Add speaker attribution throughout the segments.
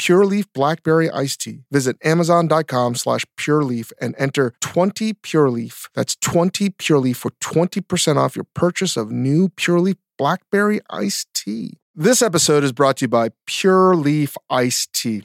Speaker 1: Pure Leaf Blackberry Iced Tea. Visit Amazon.com slash Pure Leaf and enter 20 Pure Leaf. That's 20 Pure Leaf for 20% off your purchase of new Pure Leaf Blackberry Iced Tea. This episode is brought to you by Pure Leaf Iced Tea.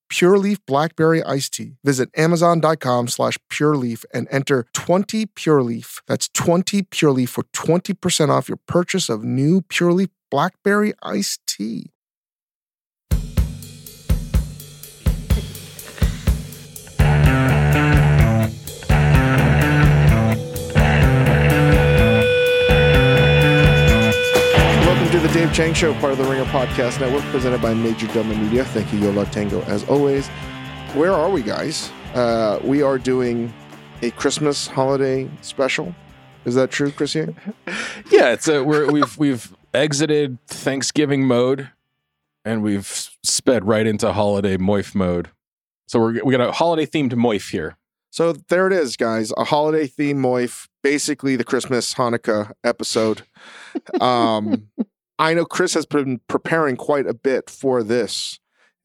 Speaker 1: Pure Leaf Blackberry Iced Tea. Visit Amazon.com slash Pure Leaf and enter 20 Pure Leaf. That's 20 Pure Leaf for 20% off your purchase of new Pure Leaf Blackberry Iced Tea. Dave Chang Show, part of the Ringer Podcast Network, presented by Majordomo Media. Thank you, Yo La Tengo, as always. Where are we, guys? Uh, we are doing a Christmas holiday special. Is that true, Chris?
Speaker 2: Yeah, it's a, we're, we've we've exited Thanksgiving mode, and we've sped right into holiday moif mode. So we're we got a holiday themed moif here.
Speaker 1: So there it is, guys. A holiday theme moif, basically the Christmas Hanukkah episode. Um, I know Chris has been preparing quite a bit for this.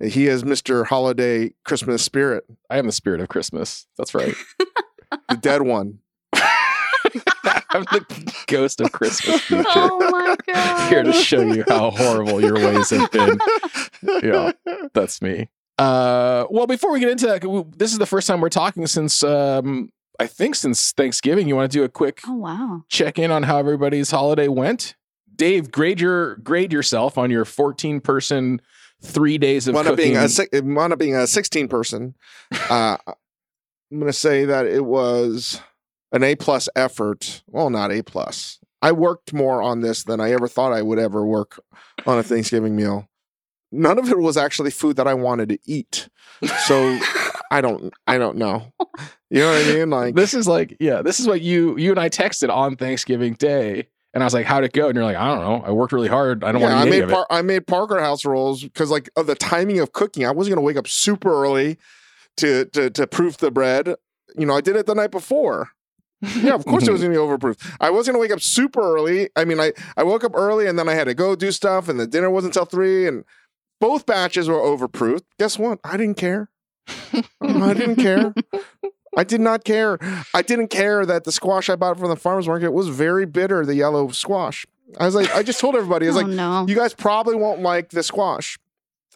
Speaker 1: He is Mr. Holiday Christmas Spirit,
Speaker 2: I am the spirit of Christmas. That's right.
Speaker 1: the dead one.
Speaker 2: I'm the ghost of Christmas future.
Speaker 3: Oh my god.
Speaker 2: Here to show you how horrible your ways have been. Yeah, that's me. Uh, well, before we get into that, this is the first time we're talking since um, I think since Thanksgiving. You want to do a quick
Speaker 3: Oh wow.
Speaker 2: check in on how everybody's holiday went. Dave, grade your grade yourself on your 14 person three days of
Speaker 1: Wound up
Speaker 2: cooking.
Speaker 1: being a wound up being a 16 person. Uh, I'm going to say that it was an A plus effort. Well, not A plus. I worked more on this than I ever thought I would ever work on a Thanksgiving meal. None of it was actually food that I wanted to eat. So I don't I don't know. You know what I mean? Like
Speaker 2: this is like, yeah, this is what you you and I texted on Thanksgiving Day, and I was like, "How'd it go?" And you're like, "I don't know. I worked really hard. I don't
Speaker 1: yeah,
Speaker 2: want to any
Speaker 1: made
Speaker 2: of it."
Speaker 1: par- I made Parker house rolls because like of the timing of cooking. I wasn't gonna wake up super early to to to proof the bread. You know, I did it the night before. Yeah, of course it was gonna be overproof. I wasn't gonna wake up super early. I mean, I I woke up early and then I had to go do stuff, and the dinner wasn't until three, and both batches were overproofed. Guess what? I didn't care. I didn't care. I did not care. I didn't care that the squash I bought from the farmers market was very bitter. The yellow squash. I was like, I just told everybody, I was
Speaker 3: oh
Speaker 1: like,
Speaker 3: no.
Speaker 1: you guys probably won't like the squash.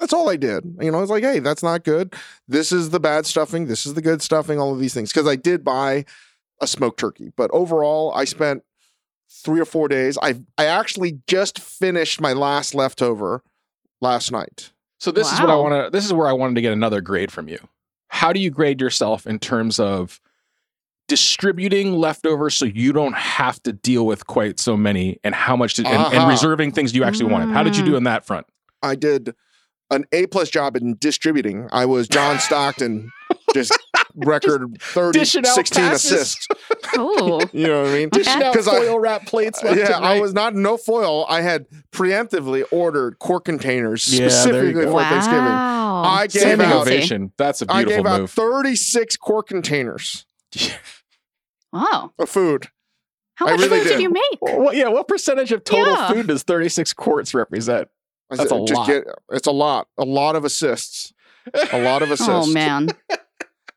Speaker 1: That's all I did. You know, I was like, hey, that's not good. This is the bad stuffing. This is the good stuffing. All of these things. Because I did buy a smoked turkey, but overall, I spent three or four days. I I actually just finished my last leftover last night.
Speaker 2: So this is what I
Speaker 3: Wow.
Speaker 2: want to. This is where I wanted to get another grade from you. How do you grade yourself in terms of distributing leftovers so you don't have to deal with quite so many, and how much to, and, and
Speaker 1: uh-huh.
Speaker 2: reserving things you actually wanted? How did you do mm. in that front?
Speaker 1: I did an A plus job in distributing. I was John Stockton, just record 30, 16
Speaker 2: passes.
Speaker 1: assists.
Speaker 3: Cool.
Speaker 1: You know what I mean?
Speaker 3: Dishing out
Speaker 1: I-
Speaker 2: foil wrap plates. left
Speaker 1: yeah,
Speaker 2: and
Speaker 1: I was not no foil. I had preemptively ordered quart containers
Speaker 2: Yeah,
Speaker 1: specifically for Thanksgiving.
Speaker 3: Wow.
Speaker 1: I gave
Speaker 2: Standing
Speaker 1: out-
Speaker 2: ovation. That's a
Speaker 1: I
Speaker 2: beautiful
Speaker 1: gave out
Speaker 2: move.
Speaker 1: 36 quart containers
Speaker 3: Wow.
Speaker 1: of food.
Speaker 3: How
Speaker 1: I
Speaker 3: much
Speaker 1: really
Speaker 3: food did
Speaker 1: did.
Speaker 3: you make?
Speaker 2: Well, yeah, what percentage of total
Speaker 3: Yeah.
Speaker 2: food does 36 quarts represent?
Speaker 1: I
Speaker 2: That's
Speaker 1: said,
Speaker 2: a
Speaker 1: just
Speaker 2: lot.
Speaker 1: Get, it's a lot. A lot of assists. A lot of assists.
Speaker 3: Oh man.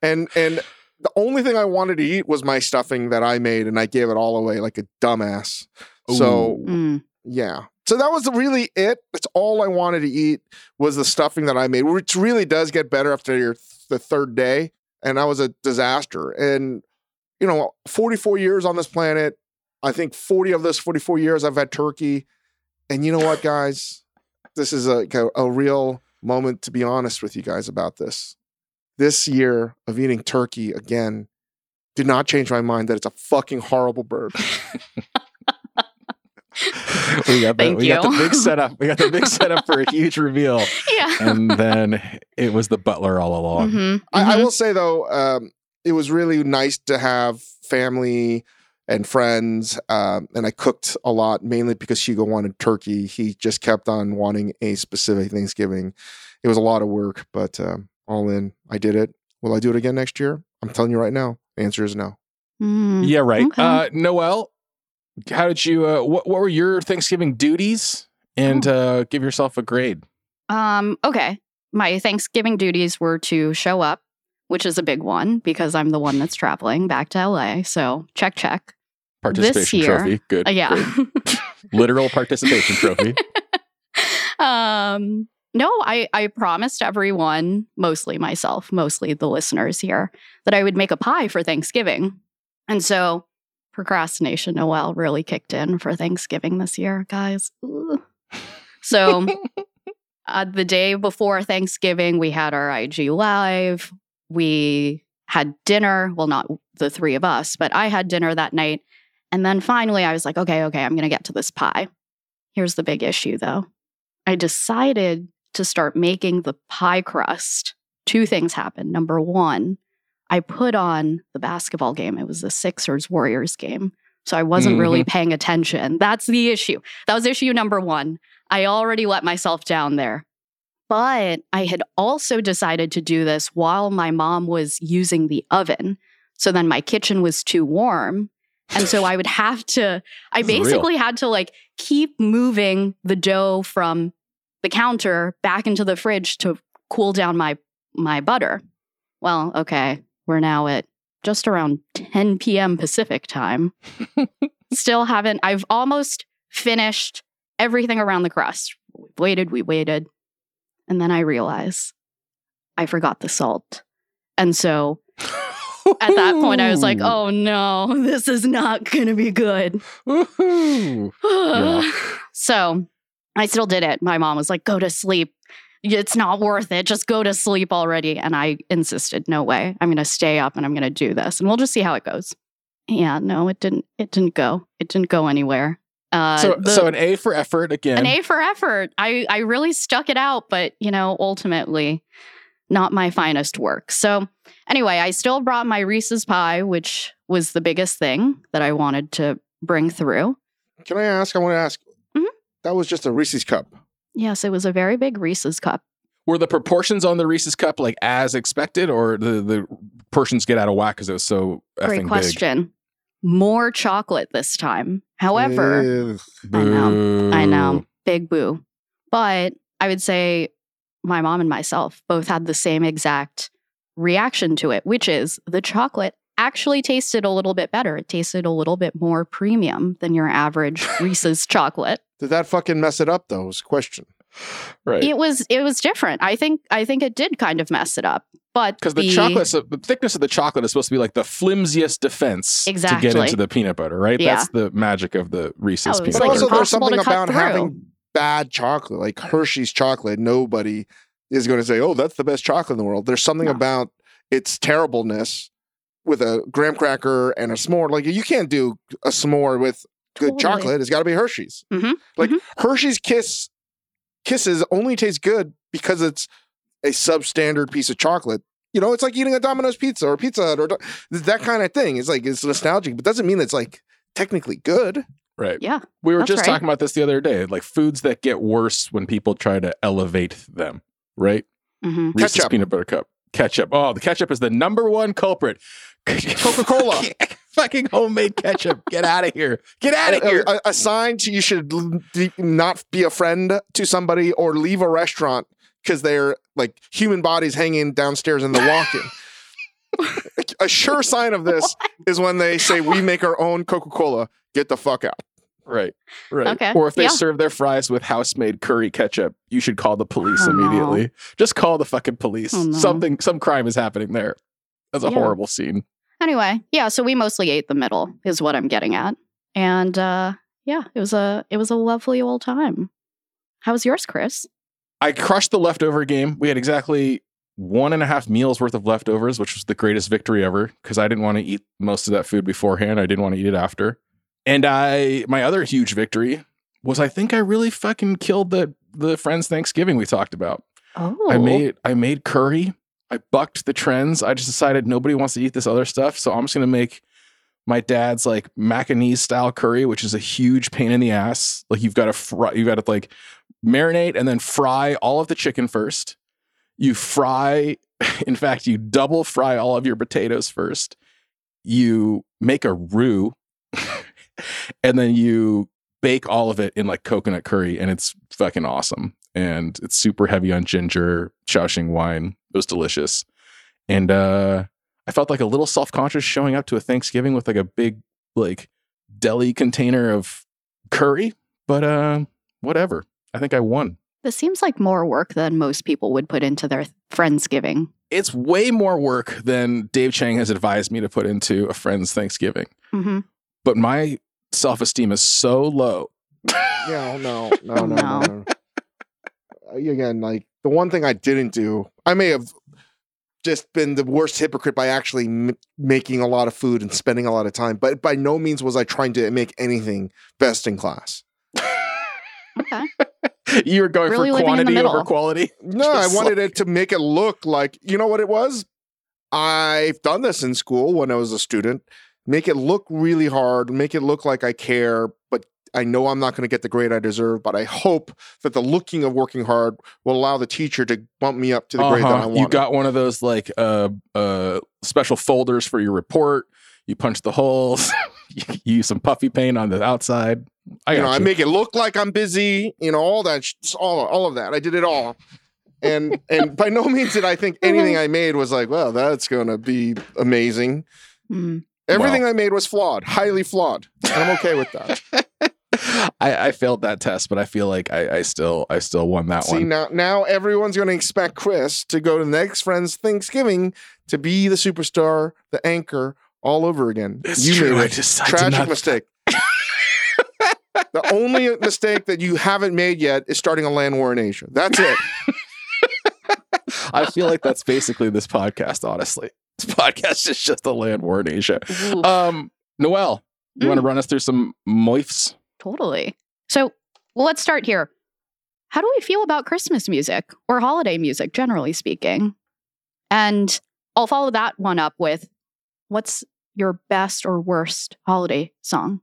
Speaker 1: And and the only thing I wanted to eat was my stuffing that I made, and I gave it all away like a dumbass. So
Speaker 3: Mm.
Speaker 1: Yeah. So that was really it. That's all I wanted to eat was the stuffing that I made, which really does get better after your the third day. And that was a disaster. And you know, 44 years on this planet. I think 40 of those 44 years I've had turkey. And you know what, guys? This is a, a, a real moment to be honest with you guys about this. this year of eating turkey again did not change my mind that it's a fucking horrible bird.
Speaker 2: we got the,
Speaker 3: Thank
Speaker 2: we got the big setup. We got the big setup for a huge reveal,
Speaker 3: Yeah.
Speaker 2: and then it was the butler all along.
Speaker 3: Mhm,
Speaker 1: I, I
Speaker 3: mhm.
Speaker 1: will say though, um, it was really nice to have family and friends, um, and I cooked a lot mainly because Hugo wanted turkey. He just kept on wanting a specific Thanksgiving. It was a lot of work, but um, all in, I did it. Will I do it again next year? I'm telling you right now. The answer is no.
Speaker 3: Mm.
Speaker 2: Yeah, right.
Speaker 3: Okay.
Speaker 2: Uh, Noelle, how did you? Uh, what what were your Thanksgiving duties? And
Speaker 3: Oh.
Speaker 2: uh, give yourself a grade.
Speaker 3: Um, okay. My Thanksgiving duties were to show up, which is a big one because I'm the one that's traveling back to LA. So check, check.
Speaker 2: Participation
Speaker 3: year-
Speaker 2: trophy. Good.
Speaker 3: Uh, yeah.
Speaker 2: Literal participation trophy.
Speaker 3: um, no, I, I promised everyone, mostly myself, mostly the listeners here, that I would make a pie for Thanksgiving. And so procrastination, Noelle, really kicked in for Thanksgiving this year, guys. So uh, the day before Thanksgiving, we had our IG live. We had dinner. Well, not the three of us, but I had dinner that night. And then finally, I was like, okay, okay, I'm going to get to this pie. Here's the big issue, though. I decided to start making the pie crust. Two things happened. Number one, I put on the basketball game. It was the Sixers Warriors game. So I wasn't really paying attention. That's the issue. That was issue number one. I already let myself down there. But I had also decided to do this while my mom was using the oven. So then my kitchen was too warm. And so I would have to, I basically had to like keep moving the dough from the counter back into the fridge to cool down my my butter. Well, okay, we're now at just around 10 p.m. Pacific time. Still haven't, I've almost finished everything around the crust. We waited, we waited. And then I realize I forgot the salt. And so at that point, I was like, oh no, this is not going to be good.
Speaker 2: Yeah.
Speaker 3: So I still did it. My mom was like, go to sleep. It's not worth it. Just go to sleep already. And I insisted, no way. I'm going to stay up and I'm going to do this and we'll just see how it goes. Yeah, no, it didn't. It didn't go. It didn't go anywhere. Uh,
Speaker 2: so
Speaker 3: the-
Speaker 2: so an A for effort again.
Speaker 3: an A for effort. I I really stuck it out, but you know, ultimately, not my finest work. So anyway, I still brought my Reese's pie, which was the biggest thing that I wanted to bring through.
Speaker 1: Can I ask? I want to ask.
Speaker 3: Mhm.
Speaker 1: That was just a Reese's cup.
Speaker 3: Yes, it was a very big Reese's cup.
Speaker 2: Were the proportions on the Reese's cup like as expected, or the the portions get out of whack because it was so
Speaker 3: Great question. More chocolate this time. However,
Speaker 1: Ugh.
Speaker 3: I know. I know. Big boo. But I would say my mom and myself both had the same exact reaction to it, which is the chocolate actually tasted a little bit better. It tasted a little bit more premium than your average Reese's chocolate.
Speaker 1: Did that fucking mess it up though? Was the question.
Speaker 2: Right.
Speaker 3: It was it was different. I think I think it did kind of mess it up. But
Speaker 2: Because the, chocolate, so the thickness of the chocolate is supposed to be like the flimsiest defense exactly. to get into the peanut butter, right?
Speaker 3: Yeah.
Speaker 2: That's the magic of the Reese's
Speaker 3: Oh, it's
Speaker 2: peanut
Speaker 1: But
Speaker 3: like
Speaker 2: butter.
Speaker 1: also, there's something about
Speaker 3: through.
Speaker 1: having bad chocolate, like Hershey's chocolate. Nobody is going to say, "Oh, that's the best chocolate in the world." There's something
Speaker 3: No.
Speaker 1: about its terribleness with a graham cracker and a s'more. Like you can't do a s'more with good chocolate. It's got to be Hershey's.
Speaker 3: Mhm,
Speaker 1: Like
Speaker 3: mhm.
Speaker 1: Hershey's Kiss Kisses only taste good because it's a substandard piece of chocolate. You know, it's like eating a Domino's pizza or Pizza Hut or that kind of thing. It's like it's nostalgic, but doesn't mean it's like technically good.
Speaker 2: Right.
Speaker 3: yeah.
Speaker 2: We were just
Speaker 3: right.
Speaker 2: talking about this the other day, like foods that get worse when people try to elevate them, right?
Speaker 3: Mm-hmm.
Speaker 2: Reese's
Speaker 1: Ketchup.
Speaker 2: peanut butter cup. Ketchup. Oh, the ketchup is the number one culprit.
Speaker 1: Coca-Cola.
Speaker 2: Fucking homemade ketchup. Get out of here. Get out of here.
Speaker 1: a, a sign to you should not be a friend to somebody or leave a restaurant because they're like human bodies hanging downstairs in the walk-in. a sure sign of this is when they say we make our own Coca-Cola. Get the fuck out.
Speaker 2: Right. Right.
Speaker 3: Okay,
Speaker 2: Or if they
Speaker 3: yeah.
Speaker 2: serve their fries with house made curry ketchup, you should call the police
Speaker 3: Oh, no.
Speaker 2: immediately. Just call the fucking police.
Speaker 3: Oh, no.
Speaker 2: Something some crime is happening there. That's a
Speaker 3: Yeah.
Speaker 2: horrible scene.
Speaker 3: Anyway, yeah, so we mostly ate the middle is what I'm getting at. And uh yeah, it was a it was a lovely old time. How was yours, Chris?
Speaker 2: I crushed the leftover game. We had exactly one and a half meals worth of leftovers, which was the greatest victory ever because I didn't want to eat most of that food beforehand. I didn't want to eat it after. And I, my other huge victory was I think I really fucking killed the the friends Thanksgiving we talked about.
Speaker 3: Oh,
Speaker 2: I made I made curry. I bucked the trends. I just decided nobody wants to eat this other stuff, so I'm just gonna make my dad's like Macanese style curry, which is a huge pain in the ass. Like you've got to fry, you've got to like marinate and then fry all of the chicken first. You fry, in fact, you double fry all of your potatoes first. You make a roux, and then you bake all of it in like coconut curry, and it's fucking awesome. And it's super heavy on ginger, Shaoxing wine. It was delicious. And uh I felt like a little self conscious showing up to a Thanksgiving with like a big like deli container of curry, but uh, whatever. I think I won.
Speaker 3: this seems like more work than most people would put into their friendsgiving.
Speaker 2: It's way more work than Dave Chang has advised me to put into a friend's Thanksgiving,
Speaker 3: hmm
Speaker 2: but my self esteem is so low.
Speaker 1: No, no, no, no, no. Again, like the one thing I didn't do, I may have just been the worst hypocrite by actually m- making a lot of food and spending a lot of time, but by no means was I trying to make anything best in class.
Speaker 3: Okay.
Speaker 2: you were going
Speaker 3: Really
Speaker 2: for
Speaker 3: living in the
Speaker 2: quantity over quality.
Speaker 1: No, I wanted it to make it look like, you know what it was? I've done this in school when I was a student. Make it look really hard, make it look like I care, but I know I'm not going to get the grade I deserve, but I hope that the looking of working hard will allow the teacher to bump me up to the grade that I
Speaker 2: Uh-huh.
Speaker 1: want.
Speaker 2: You got one of those like uh uh special folders for your report. You punch the holes. you use some puffy paint on the outside. I
Speaker 1: you
Speaker 2: got
Speaker 1: know, I make it look like I'm busy, you know, all that, sh- all, all of that. I did it all. And and by no means did I think anything I made was like, well, that's going to be amazing.
Speaker 3: Mm.
Speaker 1: Everything I made was flawed, highly flawed. And I'm okay with that.
Speaker 2: I, I failed that test, but I feel like I, I still I still won that
Speaker 1: See
Speaker 2: one.
Speaker 1: now, now everyone's going to expect Chris to go to the next friend's Thanksgiving to be the superstar, the anchor, all over again.
Speaker 2: It's
Speaker 1: you
Speaker 2: true.
Speaker 1: made
Speaker 2: I
Speaker 1: it.
Speaker 2: just I did
Speaker 1: Tragic
Speaker 2: not-
Speaker 1: mistake. the only mistake that you haven't made yet is starting a land war in Asia. That's it.
Speaker 2: I feel like that's basically this podcast. Honestly, this podcast is just a land war in Asia.
Speaker 3: Oof,
Speaker 2: Um, Noelle, you want to
Speaker 3: Mm.
Speaker 2: run us through some moifs?
Speaker 3: Totally. So well, let's start here. How do we feel about Christmas music or holiday music, generally speaking? And I'll follow that one up with what's your best or worst holiday song?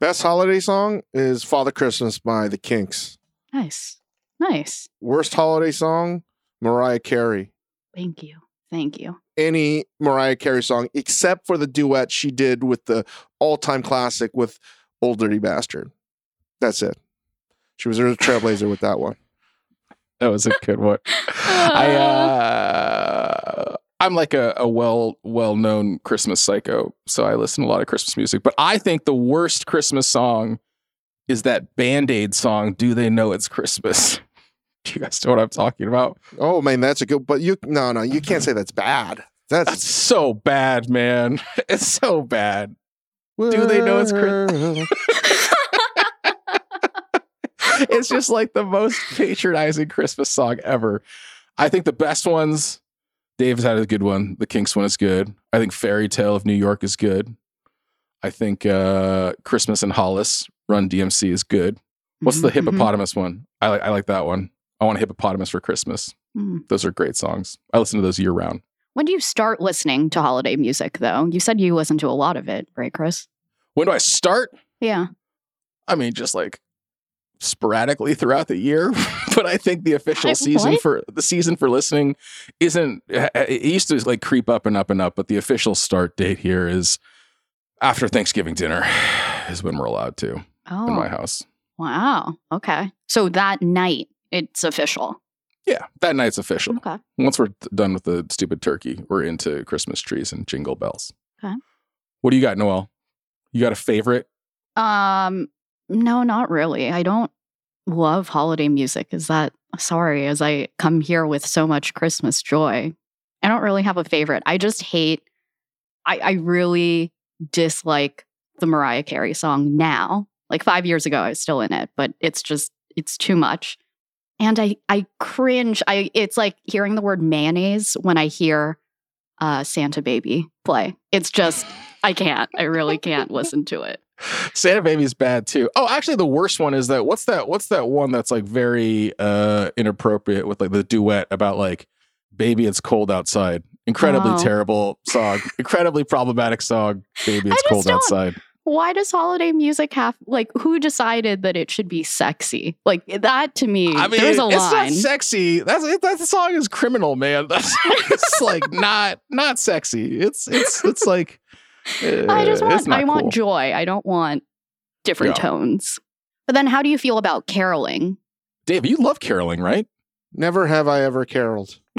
Speaker 1: Best holiday song is Father Christmas by the Kinks.
Speaker 3: Nice. Nice.
Speaker 1: Worst holiday song, Mariah Carey.
Speaker 3: Thank you. Thank you.
Speaker 1: Any Mariah Carey song except for the duet she did with the all-time classic with Ol' Dirty Bastard. That's it. She was a trailblazer with that one.
Speaker 2: That was a good one. I uh I'm like a, a well well known Christmas psycho, so I listen to a lot of Christmas music. But I think the worst Christmas song is that Band Aid song. Do they know it's Christmas? Do you guys know what I'm talking about?
Speaker 1: Oh man, that's a good. But you no no you can't say that's bad.
Speaker 2: That's
Speaker 1: That's
Speaker 2: so bad, man. It's so bad. Do they know it's Chris- it's just like the most patronizing Christmas song ever. I think the best ones, Dave's had a good one. The Kinks one is good. I think Fairy Tale of New York is good. I think uh, Christmas in Hollis, Run DMC is good. What's the
Speaker 3: Mhm, mhm.
Speaker 2: hippopotamus one? I like I like that one. I want a hippopotamus for Christmas.
Speaker 3: Mm.
Speaker 2: Those are great songs. I listen to those year round.
Speaker 3: When do you start listening to holiday music, though? You said you listen to a lot of it, right, Chris?
Speaker 2: When do I start?
Speaker 3: Yeah.
Speaker 2: I mean, just like sporadically throughout the year. but I think the official
Speaker 3: I-
Speaker 2: season
Speaker 3: what?
Speaker 2: for the season for listening isn't. It used to like creep up and up and up, but the official start date here is after Thanksgiving dinner is when we're allowed to in
Speaker 3: Oh,
Speaker 2: my house.
Speaker 3: wow. Okay. So that night, it's official.
Speaker 2: Yeah, that night's official.
Speaker 3: Okay.
Speaker 2: Once we're done with the stupid turkey, we're into Christmas trees and jingle bells.
Speaker 3: Okay.
Speaker 2: What do you got, Noelle? You got a favorite?
Speaker 3: Um, no, not really. I don't love holiday music. Is that sorry? As I come here with so much Christmas joy, I don't really have a favorite. I just hate. I I really dislike the Mariah Carey song now. Like five years ago, I was still in it, but it's just it's too much. and I I cringe. I it's like hearing the word mayonnaise when I hear uh, Santa Baby play. It's just I can't. I really can't listen to it.
Speaker 2: Santa Baby is bad too. Oh, actually, the worst one is that what's that? What's that one that's like very uh inappropriate with like the duet about like baby, it's cold outside. Incredibly
Speaker 3: Oh.
Speaker 2: terrible song. Incredibly problematic song. Baby, it's cold
Speaker 3: don't-
Speaker 2: outside.
Speaker 3: Why does holiday music have like who decided that it should be sexy? Like that to me,
Speaker 2: I mean,
Speaker 3: there's a
Speaker 2: it's
Speaker 3: line.
Speaker 2: not sexy. That's it, that song is criminal, man. That's it's like not not sexy. It's it's it's like
Speaker 3: I just
Speaker 2: uh,
Speaker 3: want I want
Speaker 2: cool.
Speaker 3: joy. I don't want different
Speaker 2: Yeah.
Speaker 3: tones. But then how do you feel about caroling?
Speaker 2: Dave, you love caroling, right?
Speaker 1: Never have I ever caroled.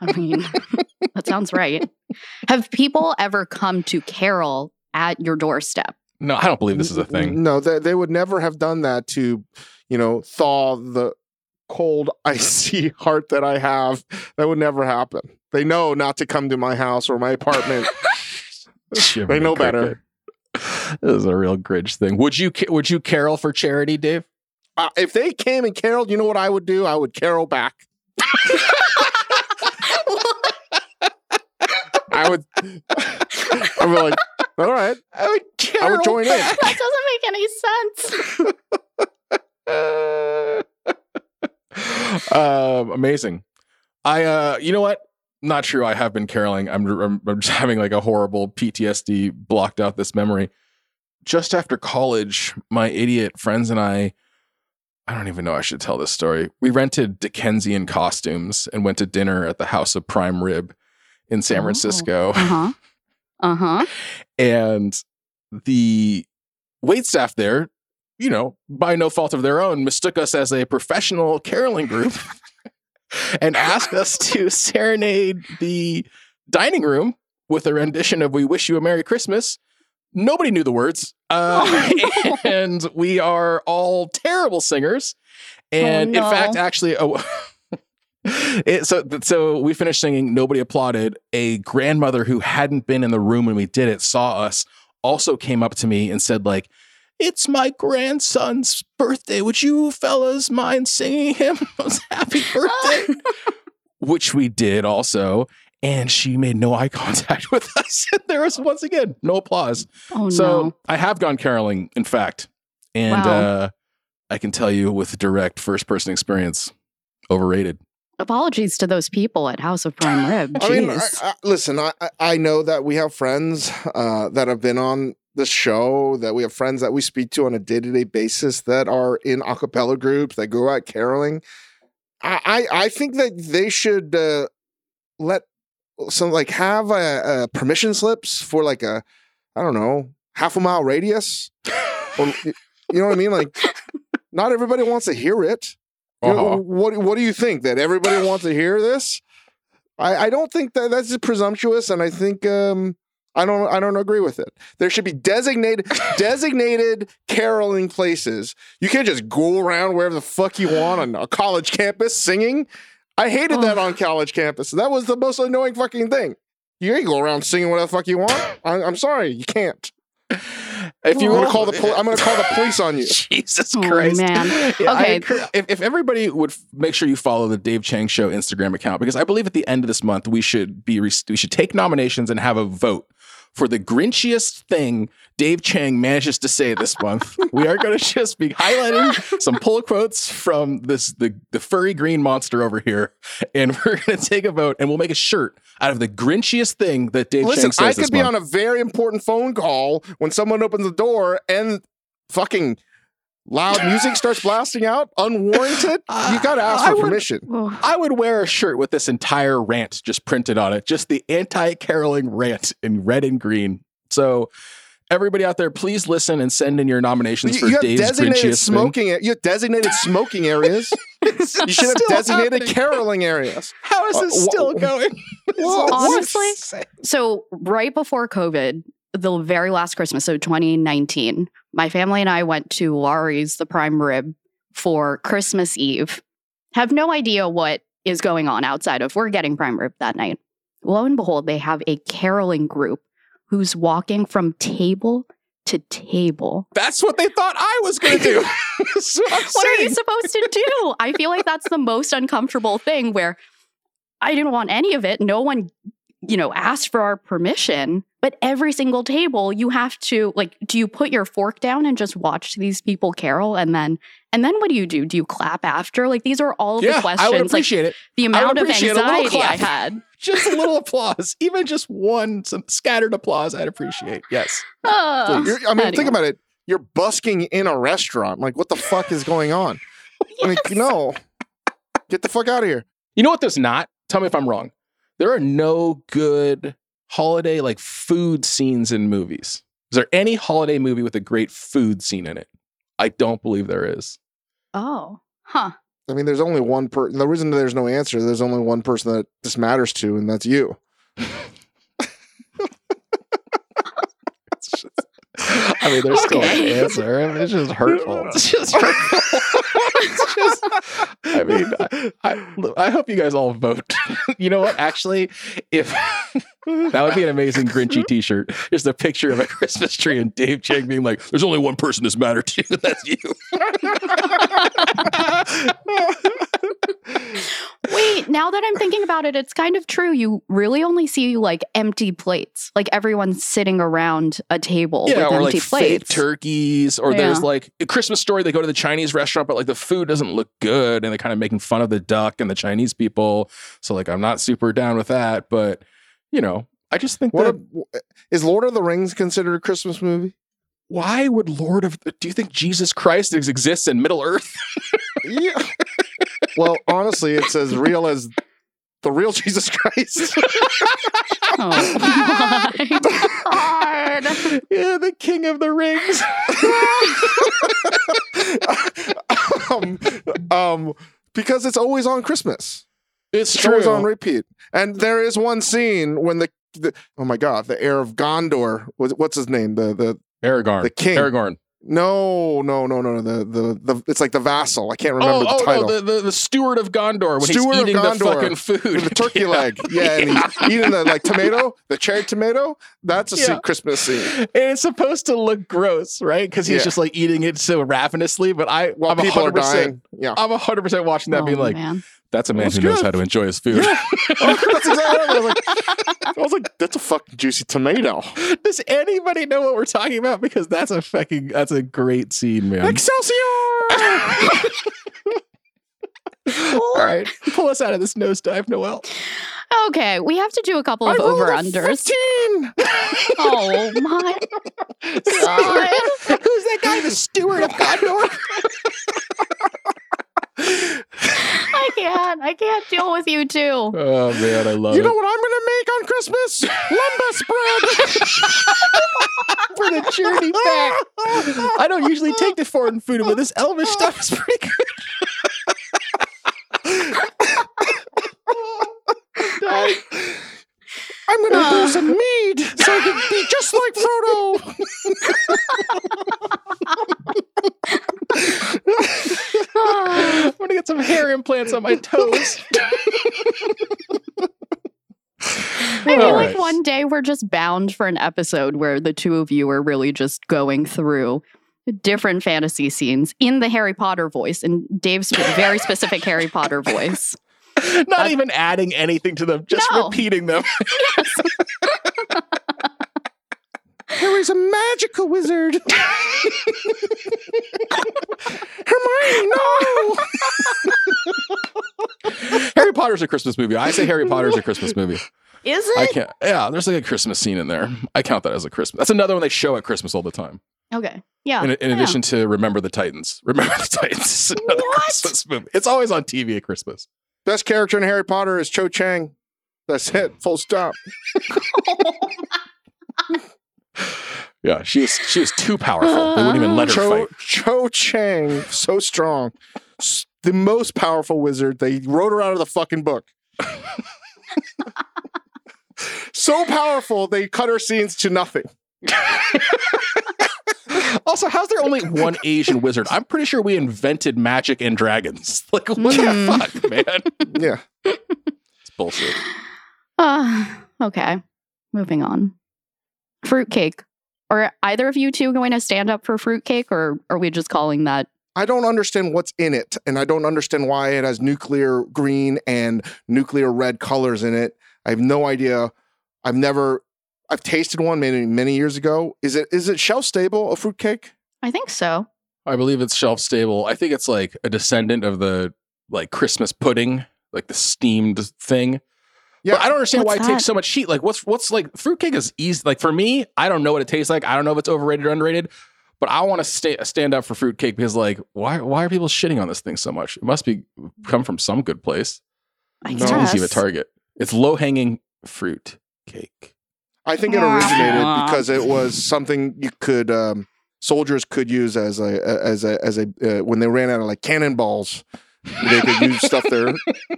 Speaker 3: I mean, that sounds right. Have people ever come to carol at your doorstep?
Speaker 2: No, I don't believe this is a thing.
Speaker 1: No, they, they would never have done that to, you know, thaw the cold, icy heart that I have. That would never happen. They know not to come to my house or my apartment. they know better.
Speaker 2: This is a real Grinch thing. Would you would you carol for charity, Dave?
Speaker 1: Uh, if they came and caroled, you know what I would do? I would carol back. I would. I would like, all right.
Speaker 2: I would carol.
Speaker 1: I would join in.
Speaker 3: that doesn't make any sense.
Speaker 2: um, amazing. I, uh, you know what? Not true. I have been caroling. I'm, I'm, I'm just having like a horrible PTSD blocked out this memory. Just after college, my idiot friends and I, I don't even know I should tell this story. We rented Dickensian costumes and went to dinner at the House of Prime Rib in San
Speaker 3: Oh.
Speaker 2: Francisco.
Speaker 3: Uh huh. Uh huh.
Speaker 2: and the wait staff there, you know, by no fault of their own, mistook us as a professional caroling group and asked us to serenade the dining room with a rendition of "We Wish You a Merry Christmas." Nobody knew the words, uh,
Speaker 3: Oh, no.
Speaker 2: and we are all terrible singers. And
Speaker 3: Oh,
Speaker 2: in fact, actually, oh, it, so so we finished singing. Nobody applauded. A grandmother who hadn't been in the room when we did it saw us. Also came up to me and said, like, "It's my grandson's birthday. Would you fellas mind singing him a happy birthday?" Which we did also. And she made no eye contact with us. And there was once again no applause.
Speaker 3: Oh
Speaker 2: So
Speaker 3: no.
Speaker 2: I have gone caroling, in fact, and
Speaker 3: Wow.
Speaker 2: uh, I can tell you with direct first person experience, overrated.
Speaker 3: Apologies to those people at House of Prime Rib.
Speaker 1: I mean, I,
Speaker 3: Jeez.
Speaker 1: I, listen, I, I- I know that we have friends uh, that have been on the show, that we have friends that we speak to on a day to day basis that are in a cappella groups that go out caroling. I, I, I think that they should uh, let some like have a, uh, permission slips for like a, I don't know, half a mile radius. or, you know what I mean? Like, not everybody wants to hear it. You know,
Speaker 2: Uh-huh.
Speaker 1: what what do you think that everybody wants to hear this? I, I don't think that that's presumptuous, and I think um, I don't I don't agree with it. There should be designated designated caroling places. You can't just go around wherever the fuck you want on a college campus singing. I hated that on college campus. That was the most annoying fucking thing. You ain't go around singing whatever the fuck you want. I, I'm sorry, you can't.
Speaker 2: If you
Speaker 1: I'm gonna call the pol- I'm gonna call the police on you.
Speaker 2: Jesus
Speaker 3: Oh,
Speaker 2: Christ,
Speaker 3: man.
Speaker 2: Yeah, I
Speaker 3: Okay.
Speaker 2: encourage- if, if everybody would f- make sure you follow the Dave Chang Show Instagram account, because I believe at the end of this month we should be re- we should take nominations and have a vote for the grinchiest thing Dave Chang manages to say this month. we are going to just be highlighting some pull quotes from this the the furry green monster over here, and we're going to take a vote, and we'll make a shirt out of the grinchiest thing that Dave
Speaker 1: Listen,
Speaker 2: Chang says
Speaker 1: Listen,
Speaker 2: I
Speaker 1: could be
Speaker 2: month.
Speaker 1: on a very important phone call when someone opens the door and fucking loud music starts blasting out unwarranted. You got to ask
Speaker 2: I
Speaker 1: for
Speaker 2: would-
Speaker 1: permission.
Speaker 3: Oh,
Speaker 2: I would wear a shirt with this entire rant just printed on it, just the anti caroling rant in red and green. So, everybody out there, please listen and send in your nominations
Speaker 1: You,
Speaker 2: for
Speaker 1: you have
Speaker 2: Dave's
Speaker 1: designated
Speaker 2: Grinchiest
Speaker 1: smoking. You have designated smoking areas. You should have designated
Speaker 2: happening.
Speaker 1: caroling areas.
Speaker 2: How is
Speaker 1: Uh,
Speaker 2: this
Speaker 1: wh-
Speaker 2: still going?
Speaker 3: Well, honestly- So, right before COVID, the very last Christmas, so 2019, my family and I went to Lawry's, the prime rib, for Christmas Eve. Have no idea what is going on outside of we're getting prime rib that night. Lo and behold, they have a caroling group who's walking from table to table.
Speaker 2: That's what they thought I was going to do.
Speaker 3: What are you supposed to do? I feel like that's the most uncomfortable thing where I didn't want any of it. No one, you know, asked for our permission. But every single table, you have to like, do you put your fork down and just watch these people carol? And then, and then what do you do? Do you clap after? Like, these are all
Speaker 2: yeah,
Speaker 3: the
Speaker 2: I would
Speaker 3: questions. Like,
Speaker 2: appreciate it.
Speaker 3: the amount of
Speaker 2: appreciate
Speaker 3: anxiety I had.
Speaker 2: Just a little applause, even just one, some scattered applause. I'd appreciate. Yes.
Speaker 3: Uh,
Speaker 1: I mean, think about it. You're busking in a restaurant. Like, what the fuck is going on? I mean, no. Get the fuck out of here.
Speaker 2: You know what? There's not. Tell me if I'm wrong. There are no good holiday like food scenes in movies. Is there any holiday movie with a great food scene in it? I don't believe there is.
Speaker 3: Oh, huh.
Speaker 1: I mean, there's only one person. The reason there's no answer, there's only one person that this matters to, and that's you.
Speaker 2: It's just- I mean, there's still
Speaker 3: Okay.
Speaker 2: an answer. I mean, it's just hurtful. It's just hurtful. it's just. I mean, I, I, look, I hope you guys all vote. you know what? Actually, if that would be an amazing Grinchy T-shirt, just a picture of a Christmas tree and Dave Chang being like, "There's only one person this matter to. That's you."
Speaker 3: Now that I'm thinking about it, it's kind of true. You really only see like empty plates, like everyone's sitting around a table
Speaker 2: yeah,
Speaker 3: with
Speaker 2: or
Speaker 3: empty
Speaker 2: like fake turkeys, or there's like a Christmas story. They go to the Chinese restaurant, but like the food doesn't look good, and they're kind of making fun of the duck and the Chinese people. So like, I'm not super down with that, but you know, I just think
Speaker 1: What
Speaker 2: that
Speaker 1: a, is Lord of the Rings considered a Christmas movie?
Speaker 2: why would Lord of do you think Jesus Christ exists in Middle Earth?
Speaker 1: Yeah. well, honestly, it's as real as the real Jesus Christ.
Speaker 3: Oh my god.
Speaker 2: yeah, the King of the Rings.
Speaker 1: um, um, because it's always on Christmas.
Speaker 2: It's
Speaker 1: It's always
Speaker 2: true.
Speaker 1: on repeat. And there is one scene when the, the oh my god, the heir of Gondor. What's his name? The the
Speaker 2: Aragorn.
Speaker 1: The king.
Speaker 2: Aragorn.
Speaker 1: No no no no no the the, the it's like the vassal. I can't remember
Speaker 2: oh,
Speaker 1: the
Speaker 2: oh
Speaker 1: title.
Speaker 2: no, the, the the steward of Gondor when
Speaker 1: Steward
Speaker 2: he's
Speaker 1: of
Speaker 2: eating the fucking food.
Speaker 1: The turkey leg, yeah, and he's eating the like tomato, the cherry tomato. That's a
Speaker 2: Yeah.
Speaker 1: se- Christmas scene.
Speaker 2: And it's supposed to look gross, right? Because he's
Speaker 1: Yeah.
Speaker 2: just like eating it so ravenously. But I,
Speaker 1: While
Speaker 2: I'm
Speaker 1: people are
Speaker 2: 100%,
Speaker 1: dying, yeah.
Speaker 2: I'm hundred percent watching that,
Speaker 3: Oh,
Speaker 2: being like,
Speaker 3: man.
Speaker 2: "That's a man
Speaker 1: That's
Speaker 2: who knows how to enjoy his food."
Speaker 1: Yeah. that's exactly what I was like. I was like, that's a fucking juicy tomato.
Speaker 2: Does anybody know what we're talking about? Because that's a fucking that's a great scene, man.
Speaker 1: Excelsior!
Speaker 2: All right, pull us out of this nosedive, Noelle.
Speaker 3: Okay, we have to do a couple of over unders.
Speaker 1: 15.
Speaker 3: Oh my god.
Speaker 2: Who's that guy? The steward of Gondor.
Speaker 3: I can't. I can't deal with you too.
Speaker 2: Oh man, I love
Speaker 1: You
Speaker 2: it.
Speaker 1: know what I'm gonna make on Christmas? Lembas bread.
Speaker 2: for the journey back. I don't usually take the foreign food, but this Elvish stuff is pretty good.
Speaker 1: I'm gonna
Speaker 3: Uh.
Speaker 1: do some mead so I can be just like Frodo.
Speaker 2: I'm get some hair implants on my toes.
Speaker 3: I feel
Speaker 2: All
Speaker 3: like one day we're just bound for an episode where the two of you are really just going through different fantasy scenes in the Harry Potter voice and Dave's very specific Harry Potter voice.
Speaker 2: Not even adding anything to them, just
Speaker 3: No.
Speaker 2: repeating them.
Speaker 1: Harry's a magical wizard. Hermione, no.
Speaker 2: Harry Potter's a Christmas movie. I say Harry Potter's a Christmas movie.
Speaker 3: Is it?
Speaker 2: I can't. Yeah, there's like a Christmas scene in there. I count that as a Christmas. That's another one they show at Christmas all the time.
Speaker 3: Okay. Yeah.
Speaker 2: In, in
Speaker 3: yeah.
Speaker 2: addition to Remember the Titans. Remember the Titans is another
Speaker 3: What?
Speaker 2: Christmas movie. It's always on TV at Christmas.
Speaker 1: Best character in Harry Potter is Cho Chang. That's it. Full stop.
Speaker 2: Yeah, she was she was too powerful. They wouldn't even let her
Speaker 1: Cho,
Speaker 2: fight.
Speaker 1: Cho Chang, so strong. The most powerful wizard. They wrote her out of the fucking book. so powerful, they cut her scenes to nothing.
Speaker 2: Also, how's there only one Asian wizard? I'm pretty sure we invented magic and dragons. Like, what
Speaker 3: Mm.
Speaker 2: the fuck, man?
Speaker 1: Yeah.
Speaker 2: It's bullshit.
Speaker 3: Uh, okay. Moving on. Fruitcake Are either of you two going to stand up for fruitcake, or are we just calling that?
Speaker 1: I don't understand what's in it, and I don't understand why it has nuclear green and nuclear red colors in it. I have no idea. I've never. I've tasted one many many years ago. Is it is it shelf stable a fruitcake?
Speaker 3: I think so.
Speaker 2: I believe it's shelf stable. I think it's like a descendant of the like Christmas pudding, like the steamed thing.
Speaker 1: Yeah.
Speaker 2: But I don't understand why
Speaker 3: What's
Speaker 2: it takes so much heat. Like, what's what's like fruitcake is easy. Like for me, I don't know what it tastes like. I don't know if it's overrated or underrated. But I want to stay, stand up for fruitcake because, like, why why are people shitting on this thing so much? It must be come from some good place.
Speaker 3: I
Speaker 1: No.
Speaker 2: It's easy of a target. It's low hanging fruit cake.
Speaker 1: I think it originated because it was something you could um, soldiers could use as a as a as a uh, when they ran out of like cannonballs. They could use stuff their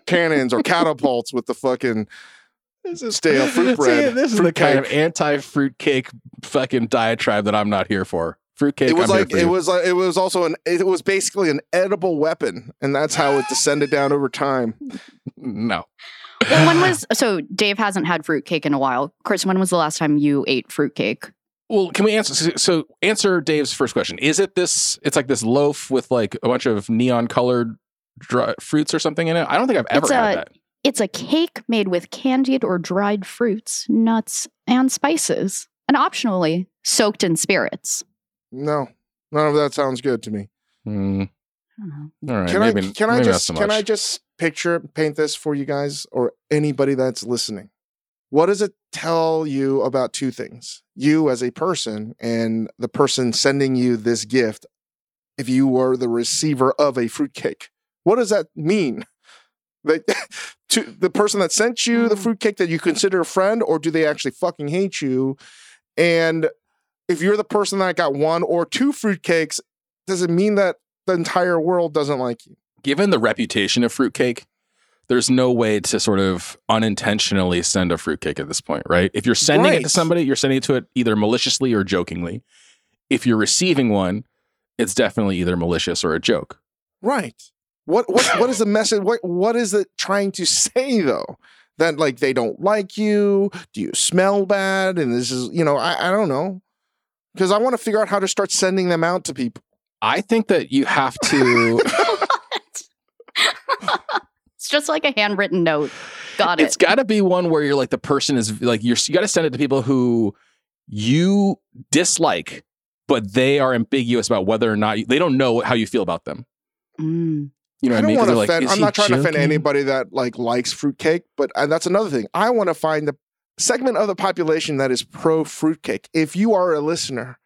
Speaker 1: cannons or catapults with the fucking stale fruit
Speaker 2: See,
Speaker 1: bread.
Speaker 2: this is
Speaker 1: fruit
Speaker 2: the kind of
Speaker 1: cake.
Speaker 2: anti fruitcake fucking diatribe that I'm not here for. Fruitcake.
Speaker 1: It was
Speaker 2: I'm
Speaker 1: like it was like it was also an it was basically an edible weapon, and that's how it descended down over time.
Speaker 2: no.
Speaker 3: Well, when was so? Dave hasn't had fruitcake in a while. Chris, when was the last time you ate fruitcake?
Speaker 2: Well, can we answer? So, so answer Dave's first question. Is it this? It's like this loaf with like a bunch of neon colored dry fruits or something in it. I don't think I've ever
Speaker 3: It's
Speaker 2: had
Speaker 3: a-
Speaker 2: that.
Speaker 3: It's a cake made with candied or dried fruits, nuts, and spices, and optionally soaked in spirits.
Speaker 1: No, none of that sounds good to me.
Speaker 2: Hmm.
Speaker 3: I don't know.
Speaker 2: all right.
Speaker 1: Can
Speaker 2: maybe,
Speaker 1: I can I
Speaker 2: maybe not
Speaker 1: just
Speaker 2: so
Speaker 1: can I just picture paint this for you guys or anybody that's listening? What does it tell you about two things? You as a person and the person sending you this gift if you were the receiver of a fruitcake. What does that mean? That to the person that sent you the
Speaker 3: Mm.
Speaker 1: fruitcake that you consider a friend or do they actually fucking hate you? And if you're the person that got one or two fruitcakes, does it mean that the entire world doesn't like you?
Speaker 2: Given the reputation of fruitcake, there's no way to sort of unintentionally send a fruitcake at this point, right? If you're sending it to somebody, you're sending it to it either maliciously or jokingly. If you're receiving one, it's definitely either malicious or a joke.
Speaker 1: Right. What what what is the message? What what is it trying to say though? That like they don't like you? Do you smell bad? And this is you know I I don't know because I want to figure out how to start sending them out to people.
Speaker 2: I think that you have to.
Speaker 3: It's just like a handwritten note. Got it.
Speaker 2: it's got to be one where you're like the person is like you're you got to send it to people who you dislike, but they are ambiguous about whether or not you, they don't know how you feel about them.
Speaker 3: Mm.
Speaker 2: You know
Speaker 1: I don't
Speaker 2: mean?
Speaker 1: want to
Speaker 2: they're like,
Speaker 1: offend. I'm not trying to offend anybody that like likes fruitcake, but that's another thing. I want to find the segment of the population that is pro fruitcake. If you are a listener,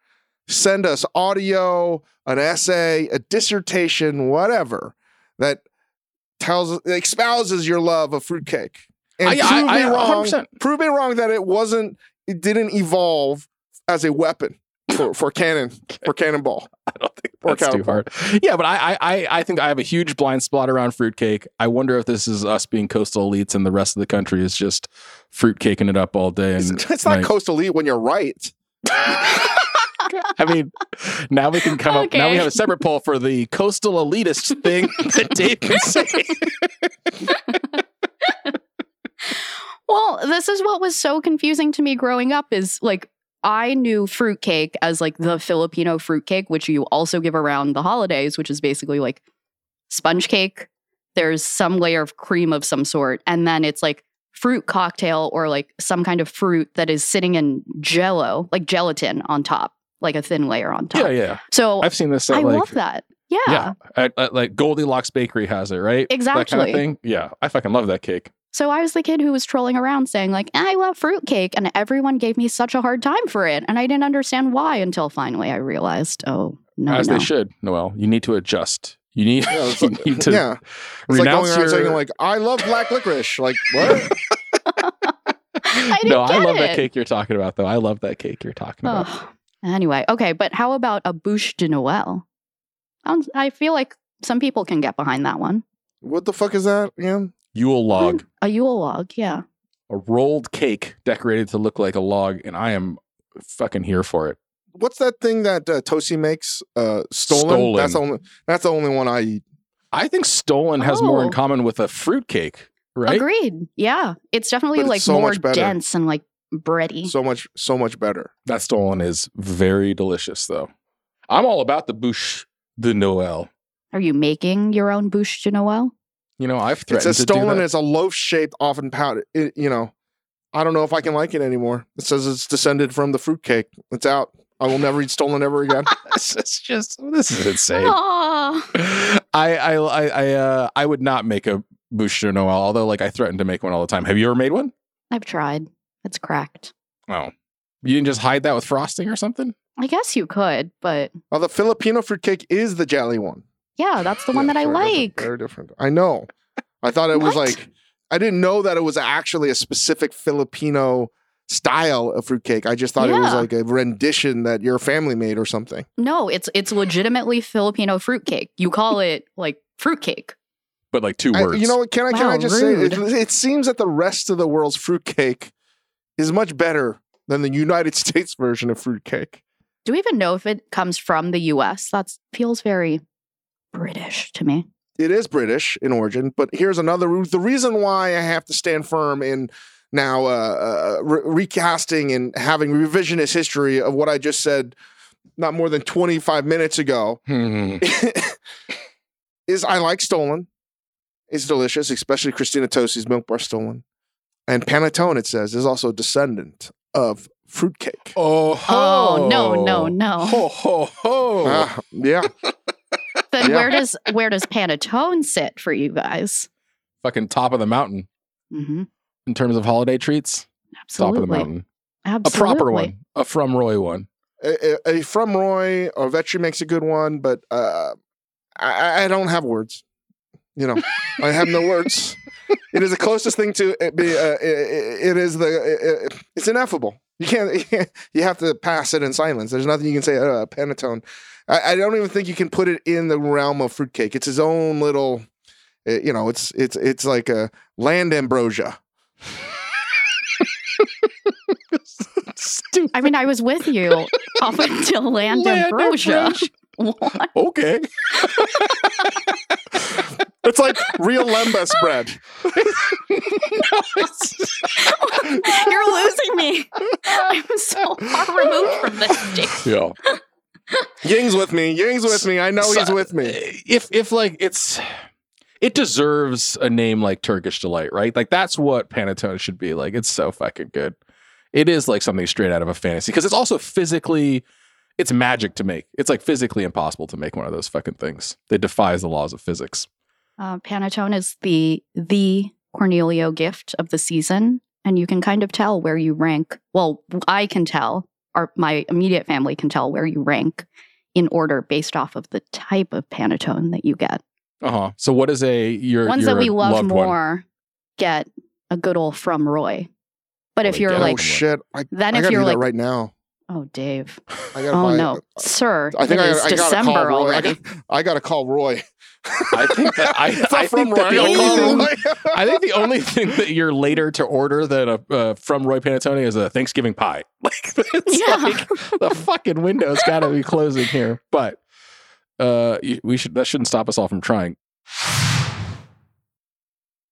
Speaker 1: send us audio, an essay, a dissertation, whatever that tells espouses your love of fruitcake. And
Speaker 2: I-
Speaker 1: prove
Speaker 2: I-
Speaker 1: me wrong.
Speaker 2: 100%.
Speaker 1: Prove me wrong that it wasn't. It didn't evolve as a weapon for for cannon for cannonball.
Speaker 2: I don't think
Speaker 1: Or
Speaker 2: that's too hard. Yeah, but I, I- I, I think I have a huge blind spot around fruitcake. I wonder if this is us being coastal elites and the rest of the country is just fruitcaking it up all day. And
Speaker 1: It's, it's not
Speaker 2: night.
Speaker 1: coastal elite when you're right.
Speaker 2: I mean, now we can come up. Now we have a separate poll for the coastal elitist thing that Dave can say.
Speaker 3: Well, this is what was so confusing to me growing up is like I knew fruitcake as like the Filipino fruitcake, which you also give around the holidays, which is basically like sponge cake. There's some layer of cream of some sort, and then it's like fruit cocktail or like some kind of fruit that is sitting in jello, like gelatin on top, like a thin layer on top.
Speaker 2: Yeah, yeah.
Speaker 3: So
Speaker 2: I've seen this. At
Speaker 3: I
Speaker 2: like,
Speaker 3: love that. Yeah.
Speaker 2: Yeah, at, at, like Goldilocks Bakery has it, right? That kind
Speaker 3: Exactly.
Speaker 2: of thing. Yeah, I fucking love that cake.
Speaker 3: So I was the kid who was trolling around saying like, "I love fruitcake," and everyone gave me such a hard time for it, and I didn't understand why until finally I realized, oh no,
Speaker 2: As
Speaker 3: no.
Speaker 2: they should. Noelle, you need to adjust. You need,
Speaker 1: Yeah, it's
Speaker 2: you need to
Speaker 1: yeah. It's like going
Speaker 2: renounce
Speaker 1: around
Speaker 2: your.
Speaker 1: saying like, I love black licorice. Like what?
Speaker 3: I didn't
Speaker 2: no, I
Speaker 3: get
Speaker 2: love that cake you're talking about, though. I love that cake you're talking about.
Speaker 3: Ugh. Anyway, okay, but how about a bûche de Noël? I feel like some people can get behind that one.
Speaker 1: what the fuck is that again?
Speaker 2: Yule log,
Speaker 3: A Yule log, yeah.
Speaker 2: a rolled cake decorated to look like a log, and I am fucking here for it.
Speaker 1: What's that thing that uh, Tosi makes? Uh, stollen.
Speaker 2: Stollen.
Speaker 1: That's the only. That's the only one I eat.
Speaker 2: I think stollen has more in
Speaker 3: Oh.
Speaker 2: common with a fruit cake, right?
Speaker 3: Agreed. Yeah, it's definitely
Speaker 1: it's
Speaker 3: like
Speaker 1: so
Speaker 3: more
Speaker 1: much
Speaker 3: dense and like bready.
Speaker 1: So much, so much better.
Speaker 2: That stollen is very delicious, though. I'm all about the bûche de Noël.
Speaker 3: Are you making your own bûche de Noël?
Speaker 2: You know, I've
Speaker 1: It
Speaker 2: threatened
Speaker 1: says
Speaker 2: to do
Speaker 1: stollen
Speaker 2: that.
Speaker 1: is a loaf shaped, often powdered. It, you know, I don't know if I can like it anymore. It says it's descended from the fruitcake. It's out. I will never eat stollen ever again.
Speaker 2: This is just this is insane.
Speaker 3: Aw.
Speaker 2: I I I I, uh, I would not make a bûche de Noël, although like I threaten to make one all the time. Have you ever made one?
Speaker 3: I've tried. It's cracked.
Speaker 2: Oh, you didn't just hide that with frosting or something?
Speaker 3: I guess you could, but
Speaker 1: well, the Filipino fruitcake is the jelly one.
Speaker 3: Yeah, that's the one
Speaker 1: Yeah,
Speaker 3: that I
Speaker 1: very different,
Speaker 3: like.
Speaker 1: Very different. I know. I thought it was like I didn't know that it was actually a specific Filipino style of fruitcake. I just thought it was like a rendition that your family made or something.
Speaker 3: No, it's it's legitimately Filipino fruitcake. You call it like fruitcake.
Speaker 2: But like two
Speaker 1: I-
Speaker 2: words.
Speaker 1: you know what? Can I can I
Speaker 3: Wow,
Speaker 1: just say it, it seems that the rest of the world's fruitcake is much better than the United States version of fruitcake.
Speaker 3: Do we even know if it comes from the US? That feels very British to me.
Speaker 1: It is British in origin, but here's another the reason why I have to stand firm in now uh, uh, re- recasting and having revisionist history of what I just said not more than 25 minutes ago
Speaker 2: Hmm.
Speaker 1: is I like stollen. It's delicious, especially Christina Tosi's milk bar stollen. And panettone, it says, is also a descendant of fruitcake.
Speaker 2: Oh,
Speaker 3: Oh, no, no, no.
Speaker 2: Ho ho ho.
Speaker 1: Ah, yeah.
Speaker 3: Then
Speaker 1: Yeah.
Speaker 3: where does where does Panettone sit for you guys?
Speaker 2: Fucking top of the mountain
Speaker 3: hmm
Speaker 2: in terms of holiday treats.
Speaker 3: Absolutely.
Speaker 2: Top of the mountain.
Speaker 3: Absolutely.
Speaker 2: A proper one. A from Roy one.
Speaker 1: A, a, a from Roy or Vetri makes a good one, but uh, I, I don't have words. You know, I have no words. It is the closest thing to it be. Uh, it, it is the. It, it's ineffable. You can't, you have to pass it in silence. There's nothing you can say. Uh, panettone. I, I don't even think you can put it in the realm of fruitcake. It's his own little. uh, you know, it's it's it's like a land ambrosia.
Speaker 2: Stupid.
Speaker 3: I mean, I was with you up until Land,
Speaker 2: Land
Speaker 3: Ambrosia.
Speaker 2: Ambrosia.
Speaker 3: What?
Speaker 2: Okay.
Speaker 1: It's like real lembas bread.
Speaker 3: You're losing me. I'm so far removed from this stage.
Speaker 2: yeah.
Speaker 1: Ying's with me. Ying's with me. I know he's with me.
Speaker 2: If if like it's it deserves a name like Turkish delight, right? Like that's what panettone should be. Like it's so fucking good. It is like something straight out of a fantasy because it's also physically it's magic to make. It's like physically impossible to make one of those fucking things. It defies the laws of physics.
Speaker 3: Uh, Panettone is the the Cornelio gift of the season, and you can kind of tell where you rank. Well, I can tell, or my immediate family can tell where you rank in order based off of the type of Panettone that you get.
Speaker 2: Uh-huh. So what is a your
Speaker 3: Ones
Speaker 2: your
Speaker 3: that we love
Speaker 2: loved one?
Speaker 3: more get a good old from Roy. But
Speaker 2: Oh,
Speaker 3: if
Speaker 2: they
Speaker 3: you're
Speaker 2: get
Speaker 1: oh
Speaker 3: like,
Speaker 1: shit! I,
Speaker 3: then
Speaker 1: I
Speaker 3: if
Speaker 1: gotta
Speaker 3: you're
Speaker 1: do that
Speaker 3: like,
Speaker 1: right now.
Speaker 3: Oh Dave,
Speaker 1: I gotta
Speaker 3: oh
Speaker 1: buy-
Speaker 3: no, sir,
Speaker 1: I think
Speaker 3: it
Speaker 1: I,
Speaker 3: is
Speaker 1: I gotta call
Speaker 3: December
Speaker 1: Roy. I,
Speaker 3: already.
Speaker 1: got, I gotta call Roy.
Speaker 2: I think that I, I think that the only
Speaker 1: I'll
Speaker 2: thing. I think the only thing that you're later to order than a uh, from Roy Panettone is a Thanksgiving pie. Like it's
Speaker 3: Yeah.
Speaker 2: like the fucking window's got to be closing here. But uh, we should that shouldn't stop us all from trying.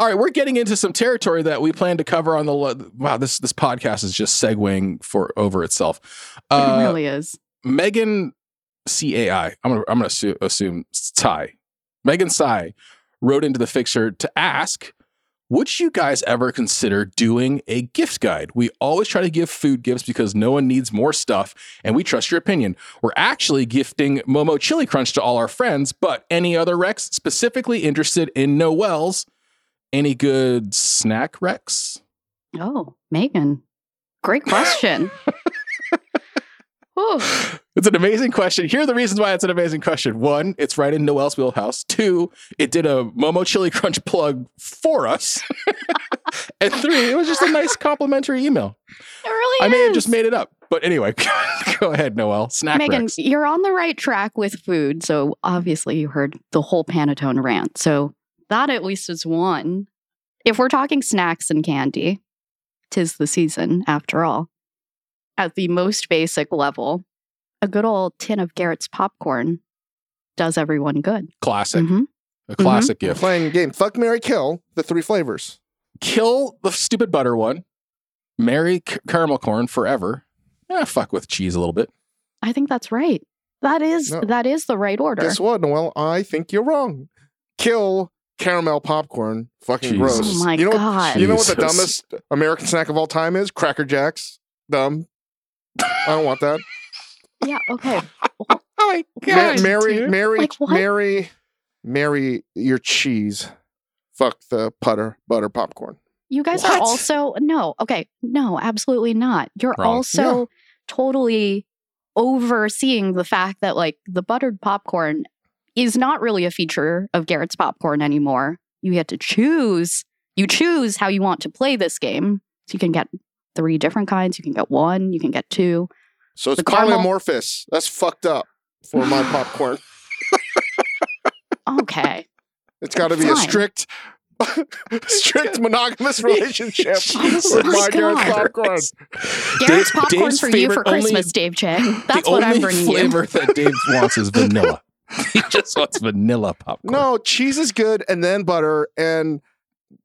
Speaker 2: All right, we're getting into some territory that we plan to cover on the. lo- Wow, this this podcast is just segueing for over itself.
Speaker 3: it
Speaker 2: Uh,
Speaker 3: really is.
Speaker 2: Megan CAI, I'm gonna I'm gonna assu- assume Tsai. Megan Tsai wrote into the Fixer to ask Would you guys ever consider doing a gift guide? We always try to give food gifts because no one needs more stuff and we trust your opinion. We're actually gifting Momo Chili Crunch to all our friends, but any other Rex specifically interested in Noelle's? Any good snack Rex?
Speaker 3: Oh, Megan. Great question.
Speaker 2: It's an amazing question. Here are the reasons why it's an amazing question. One, it's right in Noelle's wheelhouse. Two, it did a Momo Chili Crunch plug for us. and three, it was just a nice complimentary email.
Speaker 3: It really
Speaker 2: I may have just made it up. But anyway, go ahead, Noelle. Snack
Speaker 3: Megan,
Speaker 2: Rex.
Speaker 3: you're on the right track with food. So obviously you heard the whole panettone rant. So that at least is one. If we're talking snacks and candy, tis the season after all. At the most basic level, a good old tin of Garrett's popcorn does everyone good.
Speaker 2: Classic.
Speaker 3: Mhm.
Speaker 2: A classic gift.
Speaker 1: Playing a game. Fuck Mary Kill, the three flavors.
Speaker 2: Kill the stupid butter one. Marry c- caramel corn forever. Yeah, fuck with cheese a little bit.
Speaker 3: I think that's right. That is
Speaker 1: No.
Speaker 3: that is the right order.
Speaker 1: Guess what, Noelle? I think you're wrong. Kill caramel popcorn. Fucking
Speaker 2: Jesus.
Speaker 1: gross.
Speaker 3: Oh my
Speaker 1: you know
Speaker 3: God.
Speaker 1: What, you know what the dumbest American snack of all time is? Cracker Jacks. Dumb. I don't want that.
Speaker 3: yeah, okay.
Speaker 2: Oh my
Speaker 1: Ma- Mary, Mary,
Speaker 3: Like?
Speaker 1: Mary, Mary, your cheese. Fuck the butter, butter popcorn.
Speaker 3: You guys
Speaker 2: What?
Speaker 3: are also no, okay, no, absolutely not. You're
Speaker 2: Wrong.
Speaker 3: also totally overseeing the fact that like the buttered popcorn is not really a feature of Garrett's popcorn anymore. You get to choose. You choose how you want to play this game. So you can get three different kinds. You can get one. You can get two.
Speaker 1: So it's
Speaker 3: The caramel-
Speaker 1: polymorphous. That's fucked up for my popcorn.
Speaker 3: Okay.
Speaker 1: It's got to be a strict, strict monogamous relationship
Speaker 2: Jesus
Speaker 1: with my Garrett's popcorn.
Speaker 3: Garrett's popcorn
Speaker 2: Dave's
Speaker 3: for you for Christmas,
Speaker 2: only-
Speaker 3: Dave Chang. That's what I'm bringing you.
Speaker 2: the flavor that Dave wants is vanilla. he just wants vanilla popcorn.
Speaker 1: No, cheese is good, and then butter. And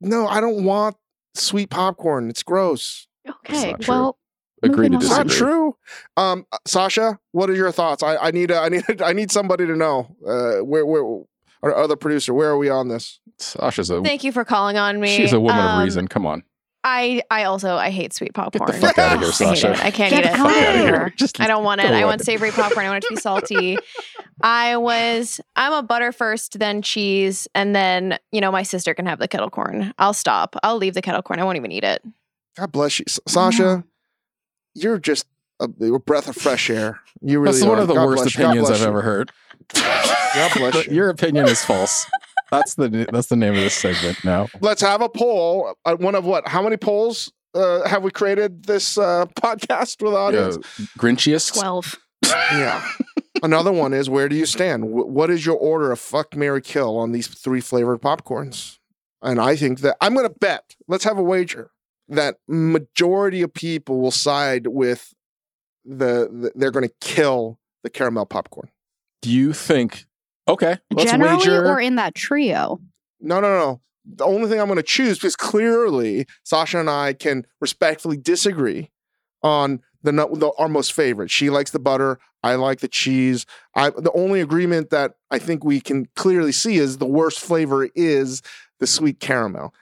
Speaker 1: no, I don't want sweet popcorn. It's gross.
Speaker 3: Okay.
Speaker 2: not true.
Speaker 3: Well,
Speaker 2: agree to
Speaker 3: moving
Speaker 1: It's not true. Um, Sasha, what are your thoughts? I, I need a, I need a, I need somebody to know. Uh, where where our other producer? Where are we on this?
Speaker 2: Sasha's a
Speaker 4: Thank you for calling on me.
Speaker 2: she's a woman
Speaker 4: Um,
Speaker 2: of reason. Come on,
Speaker 4: I I also I hate sweet popcorn.
Speaker 2: Get the fuck
Speaker 1: outta here,
Speaker 4: I hate
Speaker 2: Sasha.
Speaker 4: it. I can't
Speaker 3: Get
Speaker 4: eat it.
Speaker 3: out of here.
Speaker 2: here. Just
Speaker 4: I don't want it.
Speaker 2: go
Speaker 4: I
Speaker 2: away.
Speaker 4: want savory popcorn. I want it to be salty. I was I'm a butter first, then cheese, and then you know my sister can have the kettle corn. I'll stop. I'll leave the kettle corn. I won't even eat it.
Speaker 1: God bless you, S- Sasha. You're just a, a breath of fresh air. You really
Speaker 2: That's one of the
Speaker 1: God
Speaker 2: worst
Speaker 1: bless you. God
Speaker 2: opinions I've
Speaker 1: you.
Speaker 2: ever heard.
Speaker 1: God bless you.
Speaker 2: Your opinion is false. That's the that's the name of this segment now.
Speaker 1: Let's have a poll. Uh, one of what? How many polls uh, have we created this uh, podcast with the audience?
Speaker 2: Yeah, Grinchiest.
Speaker 3: 12.
Speaker 1: Yeah. Another one is where do you stand? Wh- What is your order of fuck, Mary kill on these three flavored popcorns? And I think that I'm going to bet. Let's have a wager that majority of people will side with the, the they're going to kill the caramel popcorn.
Speaker 2: Do you think? Okay, let's
Speaker 3: Generally
Speaker 2: wager.
Speaker 3: or in that trio?
Speaker 1: No, no, no. The only thing I'm going to choose because clearly Sasha and I can respectfully disagree on the, the our most favorite. She likes the butter. I like the cheese. I the only agreement that I think we can clearly see is the worst flavor is the sweet caramel.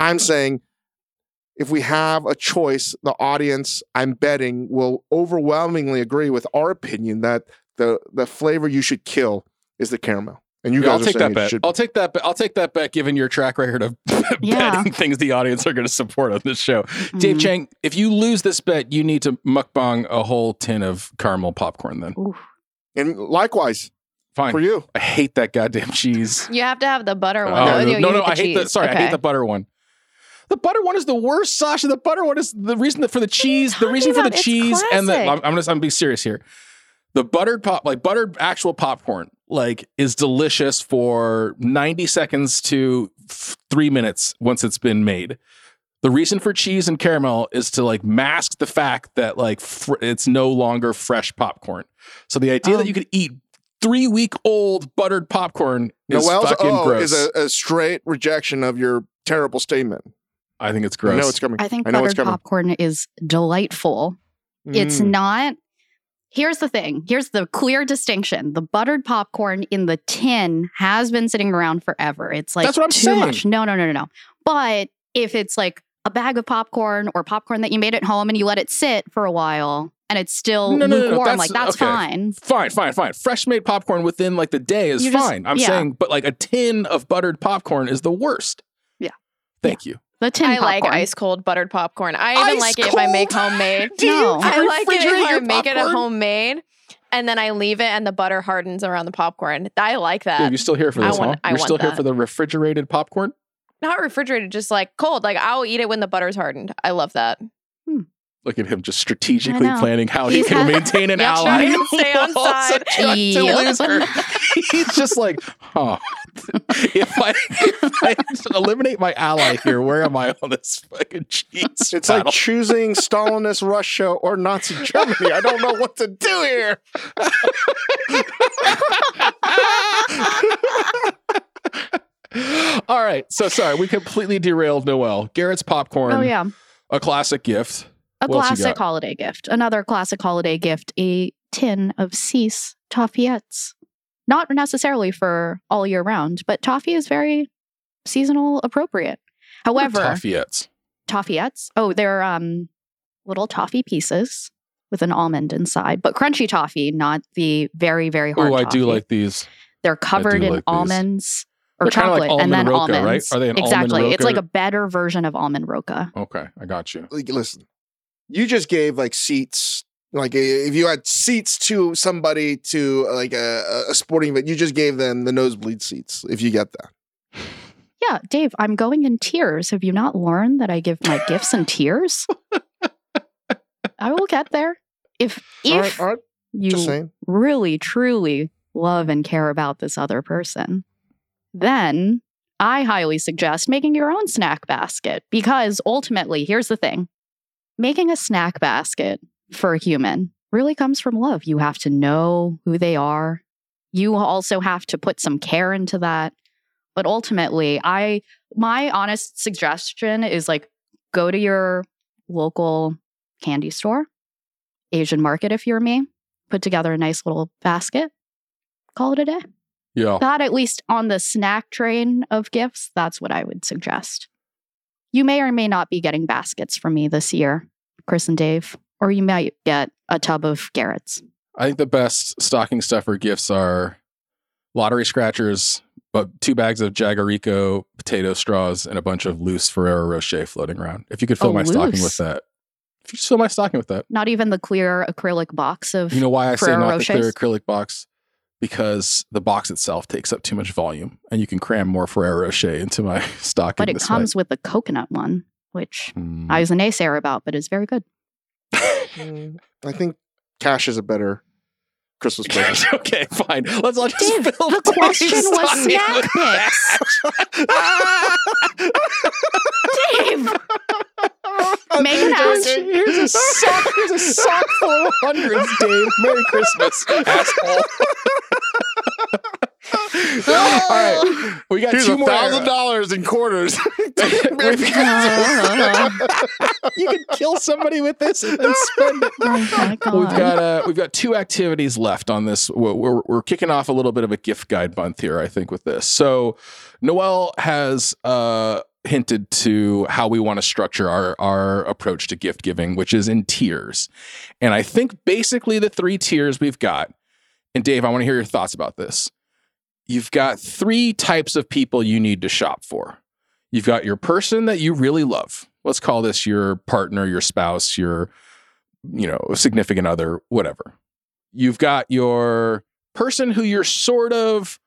Speaker 1: I'm saying if we have a choice, the audience, I'm betting, will overwhelmingly agree with our opinion that the the flavor you should kill is the caramel. And you
Speaker 2: Yeah,
Speaker 1: guys
Speaker 2: I'll
Speaker 1: are
Speaker 2: take
Speaker 1: saying
Speaker 2: that bet.
Speaker 1: should
Speaker 2: I'll take that. Bet. I'll take that bet. Given your track record of
Speaker 3: Yeah.
Speaker 2: betting things the audience are going to support on this show, Dave
Speaker 3: Mm.
Speaker 2: Chang, if you lose this bet, you need to mukbang a whole tin of caramel popcorn. Then
Speaker 3: Ooh.
Speaker 1: And likewise
Speaker 2: fine.
Speaker 1: for you.
Speaker 2: I hate that goddamn cheese.
Speaker 4: You have to have the butter one.
Speaker 2: Oh,
Speaker 4: though.
Speaker 2: no,
Speaker 4: You
Speaker 2: no, no,
Speaker 4: the
Speaker 2: I hate the.
Speaker 4: cheese.
Speaker 2: Sorry, I hate the butter one. The butter one is the worst, Sasha. The butter one is the reason that for the cheese. The reason for the?
Speaker 4: It's
Speaker 2: cheese and the. I'm, I'm just. I'm gonna be serious here. The buttered pop, like buttered actual popcorn, like is delicious for 90 seconds to f- three minutes once it's been made. The reason for cheese and caramel is to like mask the fact that like fr- it's no longer fresh popcorn. So the idea
Speaker 3: Oh.
Speaker 2: that you could eat three week old buttered popcorn is
Speaker 1: Noelle's
Speaker 2: fucking
Speaker 1: O
Speaker 2: gross.
Speaker 1: is a, a straight rejection of your terrible statement.
Speaker 2: I think it's gross.
Speaker 1: I
Speaker 2: gross.
Speaker 1: know it's coming.
Speaker 3: I think
Speaker 1: I know it's
Speaker 3: buttered
Speaker 1: coming.
Speaker 3: popcorn is delightful. It's
Speaker 1: Mm.
Speaker 3: not. Here's the thing. Here's the clear distinction. The buttered popcorn in the tin has been sitting around forever. It's like
Speaker 2: That's what I'm
Speaker 3: too
Speaker 2: saying.
Speaker 3: much. No, no, no, no, no. But if it's like a bag of popcorn or popcorn that you made at home and you let it sit for a while and it's still
Speaker 2: No, no, no, no,
Speaker 3: lukewarm,
Speaker 2: that's-
Speaker 3: like that's
Speaker 2: okay.
Speaker 3: fine.
Speaker 2: Fine, fine, fine. Fresh made popcorn within like the day is
Speaker 3: just-
Speaker 2: fine. I'm
Speaker 3: yeah.
Speaker 2: saying, but like a tin of buttered popcorn is the worst.
Speaker 3: Yeah.
Speaker 2: Thank you.
Speaker 3: The tin
Speaker 4: I like ice cold buttered popcorn. I even
Speaker 2: Ice
Speaker 4: like it if I make homemade.
Speaker 2: Do
Speaker 3: No.
Speaker 2: you
Speaker 4: I like it
Speaker 2: refrigerate
Speaker 4: if I
Speaker 2: your
Speaker 4: make it at
Speaker 2: popcorn?
Speaker 4: homemade and then I leave it and the butter hardens around the popcorn. I like that.
Speaker 2: Dave, you still here for this,
Speaker 4: I
Speaker 2: this,
Speaker 4: want-
Speaker 2: huh?
Speaker 4: I
Speaker 2: You're
Speaker 4: want
Speaker 2: still here for the refrigerated popcorn?
Speaker 4: Not refrigerated, just like cold. Like I'll eat it when the butter's hardened. I love that. Hmm.
Speaker 2: Look at him just strategically planning how he can
Speaker 3: had-
Speaker 2: maintain an
Speaker 4: Yeah,
Speaker 2: ally.
Speaker 4: to stay on side.
Speaker 2: to
Speaker 3: Yeah.
Speaker 2: loser. He's just like, huh. if I if I eliminate my ally here, where am I on this fucking cheese?
Speaker 1: It's
Speaker 2: battle?
Speaker 1: like choosing Stalinist Russia or Nazi Germany. I don't know what to do here.
Speaker 2: All right. So sorry, we completely derailed Noelle. Garrett's popcorn.
Speaker 3: Oh yeah.
Speaker 2: A classic gift.
Speaker 3: A
Speaker 2: What
Speaker 3: classic holiday gift. Another classic holiday gift, a tin of See's toffeettes. Not necessarily for all year round, but toffee is very seasonal appropriate. However,
Speaker 2: Toffeettes.
Speaker 3: toffeettes, oh, they're um little toffee pieces with an almond inside, but crunchy toffee, not the very, very hard
Speaker 2: Oh, I do like these.
Speaker 3: They're covered in
Speaker 2: like these.
Speaker 3: almonds or
Speaker 2: They're kinda like
Speaker 3: chocolate and then
Speaker 2: almond roca, right? Are they an almond
Speaker 3: exactly. It's like a better version of almond roca.
Speaker 2: Okay, I got you.
Speaker 1: Listen, you just gave like seats. Like if you had seats to somebody to uh, like a, a sporting event, you just gave them the nosebleed seats. If you get that,
Speaker 3: Yeah, Dave, I'm going in tiers. Have you not learned that I give my gifts in tiers? I will get there. If if
Speaker 1: all right, all right.
Speaker 3: you really truly love and care about this other person, then I highly suggest making your own snack basket because ultimately, here's the thing. Making a snack basket for a human really comes from love. You have to know who they are. You also have to put some care into that. But ultimately, I my honest suggestion is like go to your local candy store, Asian market if you're me, put together a nice little basket, call it a day.
Speaker 2: Yeah.
Speaker 3: That at least on the snack train of gifts, that's what I would suggest. You may or may not be getting baskets from me this year, Chris and Dave, or you might get a tub of Garrett's.
Speaker 2: I think the best stocking stuffer gifts are lottery scratchers, but two bags of Jagarico potato straws and a bunch of loose Ferrero Rocher floating around. If you could fill
Speaker 3: Oh,
Speaker 2: my stocking with that. If you just fill my stocking with that.
Speaker 3: Not even the clear acrylic box of
Speaker 2: You know why I say
Speaker 3: Ferrero
Speaker 2: not the clear acrylic box? Because the box itself takes up too much volume and you can cram more Ferrero Rocher into my stocking.
Speaker 3: but it
Speaker 2: this
Speaker 3: comes with the coconut one, which
Speaker 2: way. Hmm.
Speaker 3: I was a naysayer about, but is very good.
Speaker 1: Mm, I think cash is a better Christmas present.
Speaker 2: okay, fine. Let's all just
Speaker 3: Dave,
Speaker 2: fill
Speaker 3: the question was
Speaker 2: stocking
Speaker 3: snack
Speaker 2: with
Speaker 3: picks. Dave, Make an
Speaker 2: Here's, here's a sock. Here's a sock full of hundreds, Dave. Merry Christmas, asshole. All right, we got
Speaker 1: Here's
Speaker 2: two more.
Speaker 1: thousand dollars in quarters.
Speaker 2: You can kill somebody with this and spend it.
Speaker 3: oh.
Speaker 2: We've got uh, we've got two activities left on this. We're, we're, we're kicking off a little bit of a gift guide month here, I think, with this. So Noel has uh, hinted to how we want to structure our our approach to gift giving, which is in tiers. And I think basically the three tiers we've got. And Dave, I want to hear your thoughts about this. You've got three types of people you need to shop for. You've got your person that you really love. Let's call this your partner, your spouse, your you know, significant other, whatever. You've got your person who you're sort of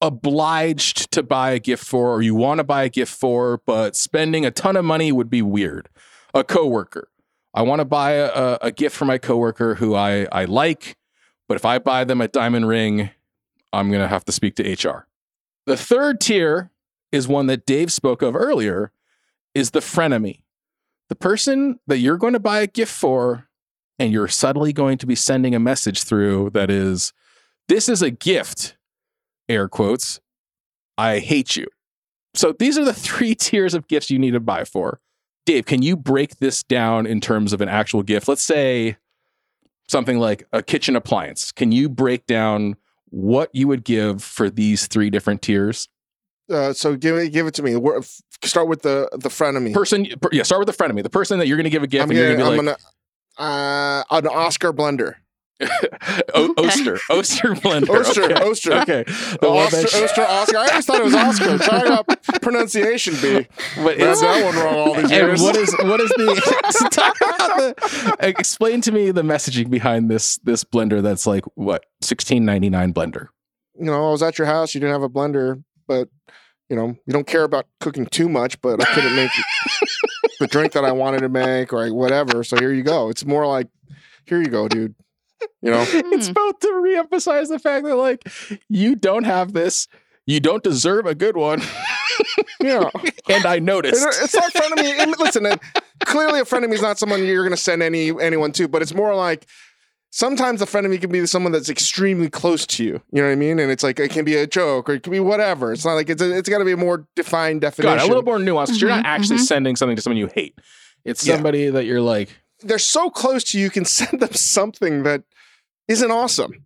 Speaker 2: obliged to buy a gift for or you want to buy a gift for, but spending a ton of money would be weird. A coworker. I want to buy a, a, gift for my coworker who I, I like, but if I buy them a diamond ring, I'm going to have to speak to HR. The third tier is one that Dave spoke of earlier is the frenemy. The person that you're going to buy a gift for and you're subtly going to be sending a message through that is this is a gift air quotes i hate you so these are the three tiers of gifts you need to buy for dave can you break this down in terms of an actual gift let's say something like a kitchen appliance can you break down what you would give for these three different tiers
Speaker 1: Uh, so give it give it to me. F- Start with the the frenemy.
Speaker 2: Person, per- yeah, start with the frenemy. The person that you're going to give a gift
Speaker 1: I'm gonna, I'm
Speaker 2: like,
Speaker 1: gonna uh, an Oscar blender.
Speaker 2: o- Oster, Oster blender.
Speaker 1: Oster,
Speaker 2: okay.
Speaker 1: Oster.
Speaker 2: Okay. The
Speaker 1: Oster,
Speaker 2: that sh-
Speaker 1: Oster, Oscar. I always thought it was Oscar. Talk about pronunciation, B.
Speaker 2: but it's,
Speaker 1: that one wrong all these years.
Speaker 2: what is what is the talk about the explain to me the messaging behind this this blender that's like what 1699 blender
Speaker 1: you know, I was at your house. You didn't have a blender, but you know, you don't care about cooking too much. But I couldn't make the drink that I wanted to make or whatever. So here you go. It's more like, here you go, dude. You know,
Speaker 2: it's
Speaker 3: Hmm.
Speaker 2: both to reemphasize the fact that like you don't have this you don't deserve a good one
Speaker 1: yeah.
Speaker 2: and i noticed
Speaker 1: It- It's not front of me Listen, uh, clearly a frenemy is not someone you're going to send any anyone to, but it's more like sometimes a frenemy can be someone that's extremely close to you. You know what I mean? And it's like it can be a joke or it can be whatever. It's not like it's a, it's got to be a more defined definition.
Speaker 2: God, a little more nuanced 'cause you're not
Speaker 3: Mhm,
Speaker 2: actually
Speaker 3: mhm.
Speaker 2: sending something to someone you hate it's
Speaker 1: Yeah.
Speaker 2: somebody that you're like
Speaker 1: They're so close to you, you can send them something that isn't awesome.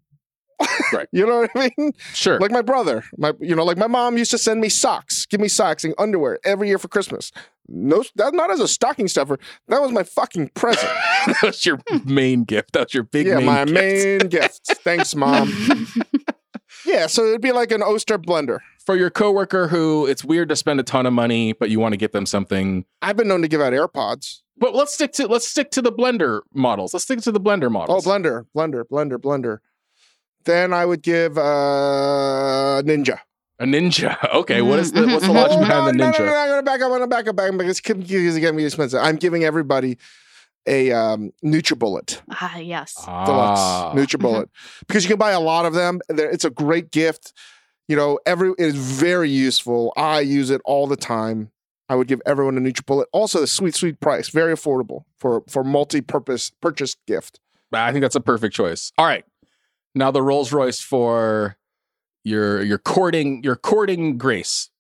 Speaker 2: Right.
Speaker 1: you know what I mean?
Speaker 2: sure
Speaker 1: Like my brother, my you know, like my mom used to send me socks, give me socks and underwear every year for Christmas. No, that not as a stocking stuffer. That was my fucking present.
Speaker 2: that was your hmm. main gift that was your big
Speaker 1: yeah,
Speaker 2: main
Speaker 1: my
Speaker 2: gift.
Speaker 1: main gift. Thanks, mom. Yeah, so it'd be like an Oster blender.
Speaker 2: for your coworker who it's weird to spend a ton of money but you want to get them something
Speaker 1: I've been known to give out AirPods.
Speaker 2: But let's stick to let's stick to the blender models. Let's stick to the blender models.
Speaker 1: Oh, blender, blender, blender, blender. Then I would give uh Ninja.
Speaker 2: a ninja. Okay, what is the
Speaker 3: Mhm,
Speaker 2: what's the logic
Speaker 3: mhm.
Speaker 2: behind the ninja?
Speaker 1: No, no, no, I'm gonna back up. I'm gonna back up. Back up because it's gonna be expensive. I'm giving everybody a um, NutriBullet
Speaker 3: ah, yes.
Speaker 1: Deluxe
Speaker 2: Ah.
Speaker 1: NutriBullet because you can buy a lot of them. They're- It's a great gift. You know, every it is very useful. I use it all the time. I would give everyone a NutriBullet. Also, the sweet, sweet price, very affordable for for multi-purpose purchase gift.
Speaker 2: I think that's a perfect choice. All right. Now the Rolls Royce for your your courting your courting Grace.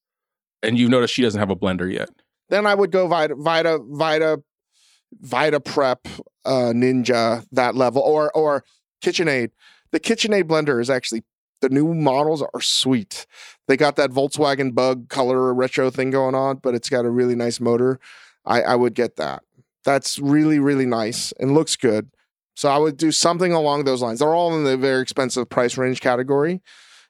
Speaker 2: And you notice she doesn't have a blender yet.
Speaker 1: Then I would go Vita, Vita, Vita, Vita Prep, uh, Ninja, that level, or or KitchenAid. The KitchenAid blender is actually the new models are sweet. They got that Volkswagen Bug color retro thing going on, but it's got a really nice motor. I, I would get that. That's really really nice and looks good. So I would do something along those lines. They're all in the very expensive price range category.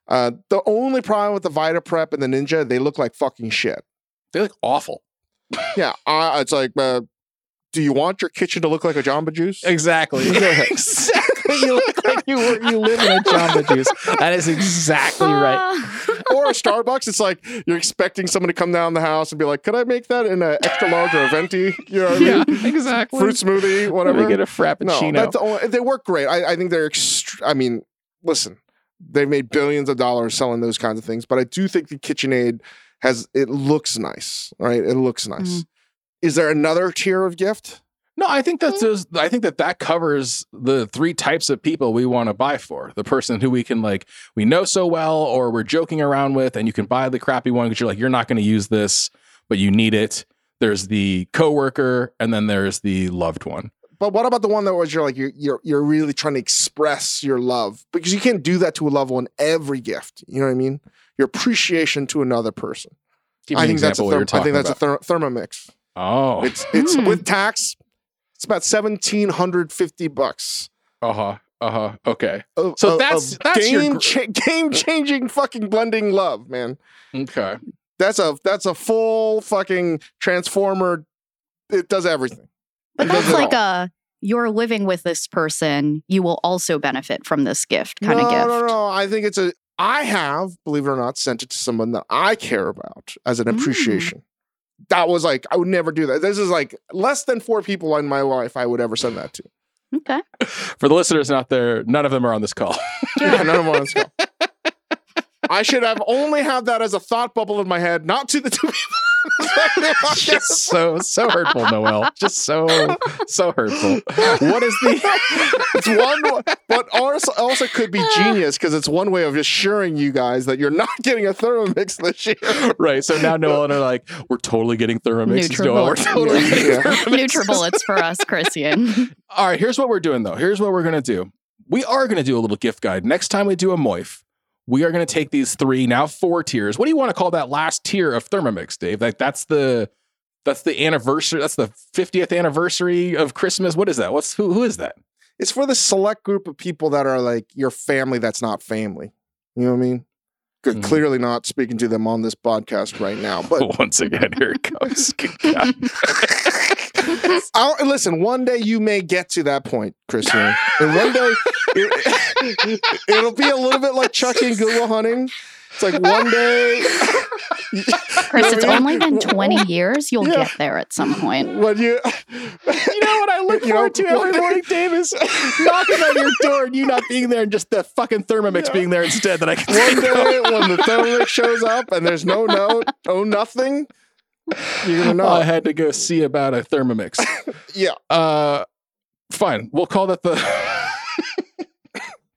Speaker 1: Uh, the only problem with the Vita Prep and the Ninja, they look like fucking shit.
Speaker 2: They look awful.
Speaker 1: Yeah, uh, it's like, uh, do you want your kitchen to look like a Jamba Juice?
Speaker 2: Exactly. Exactly. You look like you were, you live in a Jamba Juice. That is exactly right.
Speaker 1: Or a Starbucks, it's like you're expecting someone to come down the house and be like, "Could I make that in an extra large or a venti?" You know what I
Speaker 2: Yeah,
Speaker 1: mean?
Speaker 2: exactly.
Speaker 1: Fruit smoothie,
Speaker 2: Let
Speaker 1: whatever.
Speaker 2: me get a
Speaker 1: no,
Speaker 2: frappuccino.
Speaker 1: that's the only, they work great. I, I think they're. Ext- I mean, listen, they've made billions of dollars selling those kinds of things, but I do think the KitchenAid has. It looks nice, right? It looks nice.
Speaker 3: Mhm.
Speaker 1: Is there another tier of gift?
Speaker 2: No, I think that's just, I think that that covers the three types of people we want to buy for. The person who we can like we know so well or we're joking around with and you can buy the crappy one because you're like you're not going to use this but you need it. There's the coworker and then there's the loved one.
Speaker 1: But what about the one that was you're like you're you're you're really trying to express your love because you can't do that to a loved one every gift. You know what I mean? Your appreciation to another person.
Speaker 2: Give me
Speaker 1: I
Speaker 2: an
Speaker 1: think that's a
Speaker 2: example what
Speaker 1: therm-
Speaker 2: you're
Speaker 1: I think that's
Speaker 2: talking
Speaker 1: a ther- Thermomix.
Speaker 2: Oh.
Speaker 1: It's it's
Speaker 3: Hmm.
Speaker 1: with tax. It's about seventeen hundred fifty bucks.
Speaker 2: Uh-huh. Uh-huh. Okay.
Speaker 1: Of-
Speaker 2: So
Speaker 1: of-
Speaker 2: that's-
Speaker 1: of
Speaker 2: that's
Speaker 1: game
Speaker 2: gr-
Speaker 1: cha- game changing fucking blending love, man.
Speaker 2: Okay.
Speaker 1: That's a that's a full fucking transformer. It does everything.
Speaker 3: But
Speaker 1: It
Speaker 3: that's like
Speaker 1: all.
Speaker 3: a you're living with this person, you will also benefit from this gift kind
Speaker 1: no,
Speaker 3: of gift.
Speaker 1: No, no, I think it's a. I have, believe it or not, sent it to someone that I care about as an
Speaker 3: Mm.
Speaker 1: Appreciation. That was like I would never do that. This is like less than four people in my life I would ever send that to.
Speaker 3: Okay.
Speaker 2: For the listeners out there, none of them are on this call.
Speaker 1: Yeah, none of them on this call. I should have only had that as a thought bubble in my head, not to the two people.
Speaker 2: just so so hurtful, Noelle. Just so so hurtful. What is the
Speaker 1: it's one, but also, also could be genius because it's one way of assuring you guys that you're not getting a Thermomix this year.
Speaker 2: right? So now Noelle and I are like, we're totally getting Thermomixes. Noelle, we're totally
Speaker 1: Yeah.
Speaker 2: getting
Speaker 1: Yeah.
Speaker 3: Nutribullets for us, Christian.
Speaker 2: All right, here's what we're doing though. Here's what we're gonna do. We are gonna do a little gift guide next time we do a moif. We are going to take these three now four tiers. What do you want to call that last tier of Thermomix, Dave? Like that's the that's the anniversary. That's the 50th anniversary of Christmas. What is that? What's who? Who is that?
Speaker 1: It's for the select group of people that are like your family that's not family. You know what I mean?
Speaker 2: Mhm.
Speaker 1: Clearly not speaking to them on this podcast right now. But
Speaker 2: Once again, here it comes.
Speaker 1: Listen, one day you may get to that point, Christian. And one day it, it'll be a little bit like Chucky and Good Will Hunting. It's like one day
Speaker 3: Chris, it's
Speaker 1: mean?
Speaker 3: only been 20 years. You'll
Speaker 1: Yeah.
Speaker 3: get there at some point.
Speaker 1: when you
Speaker 2: You know what I look
Speaker 1: You know,
Speaker 2: forward to every morning, Davis? knocking on your door and you not being there and just the fucking Thermomix
Speaker 1: Yeah.
Speaker 2: being there instead that I can
Speaker 1: one
Speaker 2: take
Speaker 1: day when the Thermomix shows up and there's no note, oh nothing, you're gonna know.
Speaker 2: I had to go see about a Thermomix.
Speaker 1: yeah.
Speaker 2: Uh, fine. We'll call that the.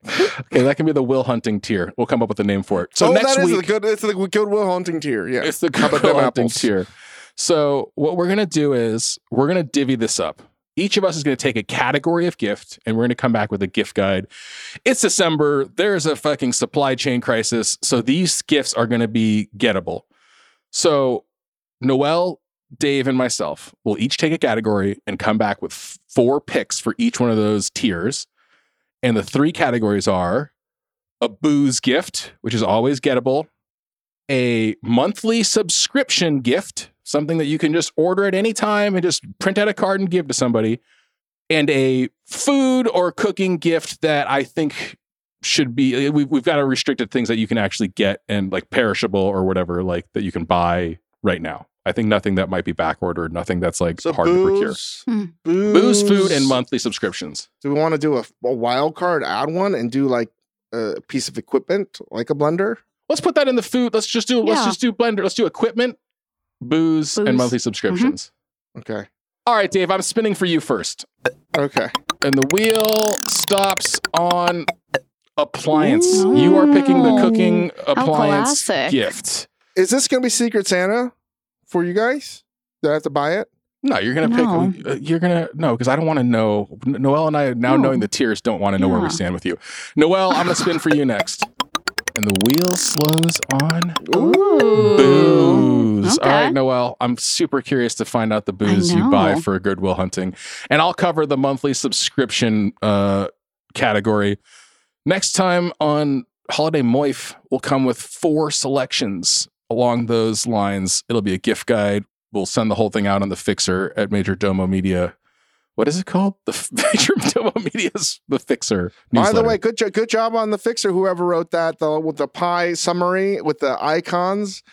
Speaker 2: Okay, that can be the Will Hunting tier. We'll come up with a name for it. So
Speaker 1: oh,
Speaker 2: next week,
Speaker 1: the good. It's the Good Will Hunting tier. Yeah.
Speaker 2: it's the
Speaker 1: good
Speaker 2: Will Hunting
Speaker 1: apples?
Speaker 2: tier. So what we're gonna do is we're gonna divvy this up. Each of us is going to take a category of gift and we're going to come back with a gift guide. It's December. There's a fucking supply chain crisis. So these gifts are going to be gettable. So Noelle, Dave, and myself will each take a category and come back with four picks for each one of those tiers. And the three categories are a booze gift, which is always gettable, a monthly subscription gift, something that you can just order at any time and just print out a card and give to somebody, and a food or cooking gift that I think should be eh, we've, we've got to restrict restricted things that you can actually get and like perishable or whatever like that you can buy right now. I think nothing that might be back ordered, nothing that's like
Speaker 1: So
Speaker 2: hard to procure.
Speaker 1: booze,
Speaker 3: Hmm.
Speaker 1: booze,
Speaker 2: Booze, food, and monthly subscriptions.
Speaker 1: Do we want to do a, a wild card, add one, and do like a piece of equipment, like a blender?
Speaker 2: Let's put that in the food. Let's just do let's just do blender. Let's do equipment, booze,
Speaker 3: Booze.
Speaker 2: and monthly subscriptions.
Speaker 1: Okay.
Speaker 2: All right, Dave, I'm spinning for you first.
Speaker 1: Okay.
Speaker 2: And the wheel stops on appliance.
Speaker 3: Ooh.
Speaker 2: You are picking the cooking appliance gift.
Speaker 1: Is this going to be Secret Santa for you guys? Do I have to buy it?
Speaker 2: No, you're gonna
Speaker 3: No.
Speaker 2: pick. uh, You're gonna no, because I don't want to know. N- Noelle and I now
Speaker 3: No.
Speaker 2: knowing the tiers don't want to know where we stand with you. Noelle, I'm gonna spin for you next. And the wheel slows on Ooh. booze. All right,
Speaker 3: Okay.
Speaker 2: Noelle, I'm super curious to find out the booze you buy
Speaker 3: know.
Speaker 2: for Good Will Hunting, and I'll cover the monthly subscription uh, category next time on Holiday Moif. We'll come with four selections along those lines. It'll be a gift guide. We'll send the whole thing out on the Fixer at Majordomo Media. What is it called? The F- Major Domo Media's The Fixer.
Speaker 1: By the way, good jo- good job on the fixer. Whoever wrote that, the with the pie summary with the icons,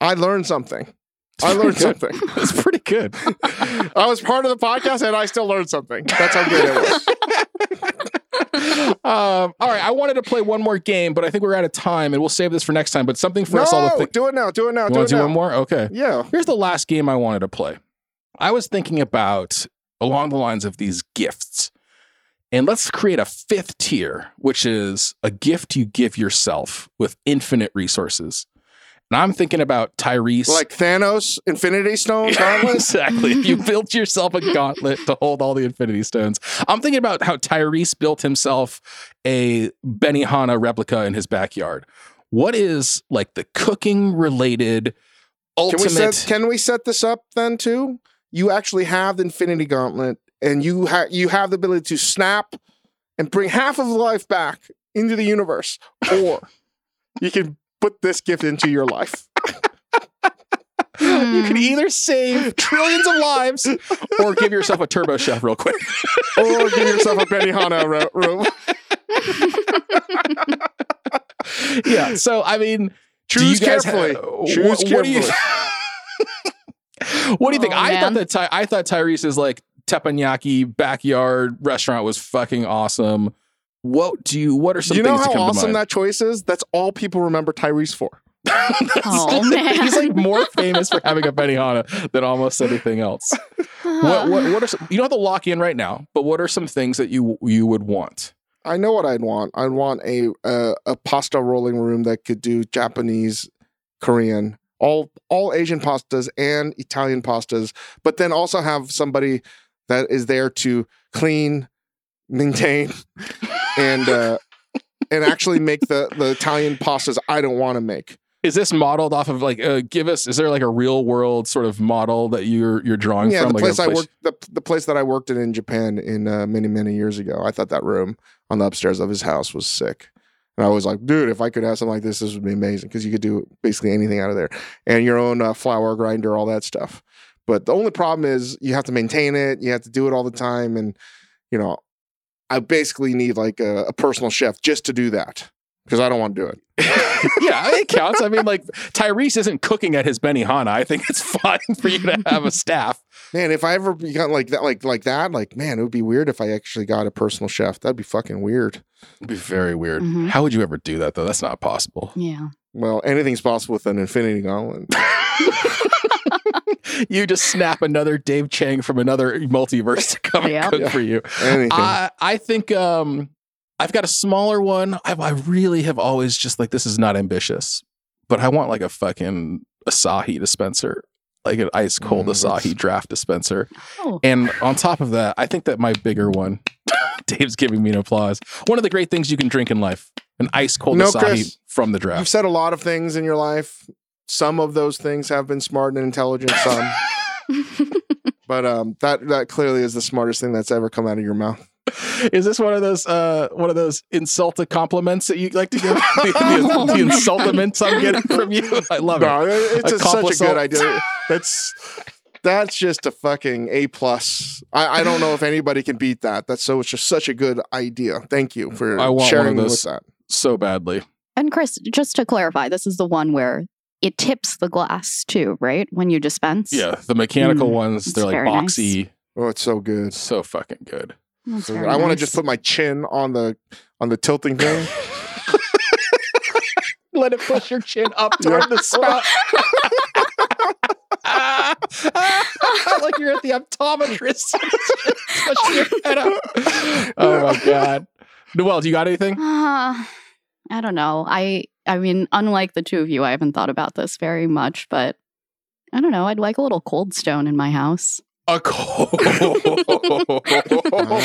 Speaker 1: I learned something. I learned
Speaker 2: Good.
Speaker 1: something.
Speaker 2: It's pretty good.
Speaker 1: I was part of the podcast and I still learned something. That's how good it was.
Speaker 2: Um, all right, I wanted to play one more game, but I think we're out of time, and we'll save this for next time. But something for us all to
Speaker 1: no,
Speaker 2: think.
Speaker 1: do it now. Do it now.
Speaker 2: You
Speaker 1: do
Speaker 2: want
Speaker 1: it
Speaker 2: to do
Speaker 1: now.
Speaker 2: one more? Okay.
Speaker 1: Yeah.
Speaker 2: Here's the last game I wanted to play. I was thinking about along the lines of these gifts, and let's create a fifth tier, which is a gift you give yourself with infinite resources. And I'm thinking about Tyrese.
Speaker 1: Like Thanos, Infinity Stone, Gauntlet.
Speaker 2: exactly. If you built yourself a gauntlet to hold all the Infinity Stones. I'm thinking about how Tyrese built himself a Benihana replica in his backyard. What is like the cooking related
Speaker 1: Can
Speaker 2: ultimate?
Speaker 1: we set can we set this up then too? You actually have the Infinity Gauntlet, and you have you have the ability to snap and bring half of life back into the universe, or you can put this gift into your life. Hmm.
Speaker 2: you can either save trillions of lives or give yourself a turbo chef real quick.
Speaker 1: or give yourself a Benihana ro- room.
Speaker 2: yeah. So I mean, do
Speaker 1: Choose carefully.
Speaker 2: ha-
Speaker 1: Choose
Speaker 2: what, what do you? what do you think?
Speaker 3: Oh,
Speaker 2: I thought that Ty- I thought Tyrese's like teppanyaki backyard restaurant was fucking awesome. What do you? What are some
Speaker 1: you know
Speaker 2: things that
Speaker 1: how
Speaker 2: come
Speaker 1: awesome that choice is? That's all people remember Tyrese for.
Speaker 3: Oh, man.
Speaker 2: He's like more famous for having a Benihana than almost anything else. what, what, what are some, you don't have to lock in right now, but what are some things that you you would want?
Speaker 1: I know what I'd want. I'd want a a, a pasta rolling room that could do Japanese, Korean, all all Asian pastas and Italian pastas, but then also have somebody that is there to clean, maintain, and uh, and actually make the the Italian pastas I don't want to make.
Speaker 2: Is this modeled off of like? Uh, give us. Is there like a real world sort of model that you're you're drawing from?
Speaker 1: Yeah,
Speaker 2: from?
Speaker 1: the
Speaker 2: like
Speaker 1: place I worked the, the place that I worked in in Japan in uh, many many years ago. I thought that room on the upstairs of his house was sick. And I was like, dude, if I could have something like this, this would be amazing because you could do basically anything out of there and your own uh, flour grinder, all that stuff. But the only problem is you have to maintain it, you have to do it all the time. And, you know, I basically need like a, a personal chef just to do that because I don't want to do it.
Speaker 2: yeah, it counts. I mean, like Tyrese isn't cooking at his Benihana. I think it's fine for you to have a staff.
Speaker 1: Man, if I ever become like that, like like that, like man, it would be weird if I actually got a personal chef. That'd be fucking weird.
Speaker 2: It'd be very weird.
Speaker 3: Mhm.
Speaker 2: How would you ever do that though? That's not possible.
Speaker 3: Yeah.
Speaker 1: Well, anything's possible with an infinity gauntlet.
Speaker 2: you just snap another Dave Chang from another multiverse to come and
Speaker 3: Yep.
Speaker 2: cook
Speaker 1: Yeah.
Speaker 2: for you.
Speaker 1: Anything.
Speaker 2: I I think um I've got a smaller one. I, I really have always just like this is not ambitious, but I want like a fucking Asahi dispenser, like an ice cold
Speaker 1: Mm, that's-
Speaker 2: Asahi draft dispenser.
Speaker 3: Oh.
Speaker 2: And on top of that, I think that my bigger one, Dave's giving me an applause. One of the great things you can drink in life, an ice cold
Speaker 1: No,
Speaker 2: Asahi
Speaker 1: Chris,
Speaker 2: from the draft.
Speaker 1: You've said a lot of things in your life. Some of those things have been smart and intelligent. Some, but um, that that clearly is the smartest thing that's ever come out of your mouth.
Speaker 2: Is this one of those uh one of those insulted compliments that you like to give? the, the, the insultaments I'm getting from you. I love it.
Speaker 1: It's
Speaker 2: A
Speaker 1: a, such a good idea. That's that's just a fucking a plus. I, I don't know if anybody can beat that. That's so it's just such a good idea. Thank you for
Speaker 2: I want one of
Speaker 1: sharing
Speaker 2: those.
Speaker 1: with that.
Speaker 2: So badly.
Speaker 3: And Chris, just to clarify, this is the one where it tips the glass too, right? When you dispense.
Speaker 2: Yeah, the mechanical
Speaker 3: Mm,
Speaker 2: ones, they're like
Speaker 3: very nice.
Speaker 2: boxy.
Speaker 1: Oh, it's so good.
Speaker 2: So fucking good.
Speaker 1: So
Speaker 3: very
Speaker 1: good. I want to just put my chin on the on the tilting thing.
Speaker 2: Let it push your chin up toward the spout. like you're at the optometrist. Pushing your head up. Oh my god. Noelle, do you got anything?
Speaker 3: Uh, I don't know. I I mean, unlike the two of you, I haven't thought about this very much, but I don't know. I'd like a little cold stone in my house.
Speaker 2: A cold. oh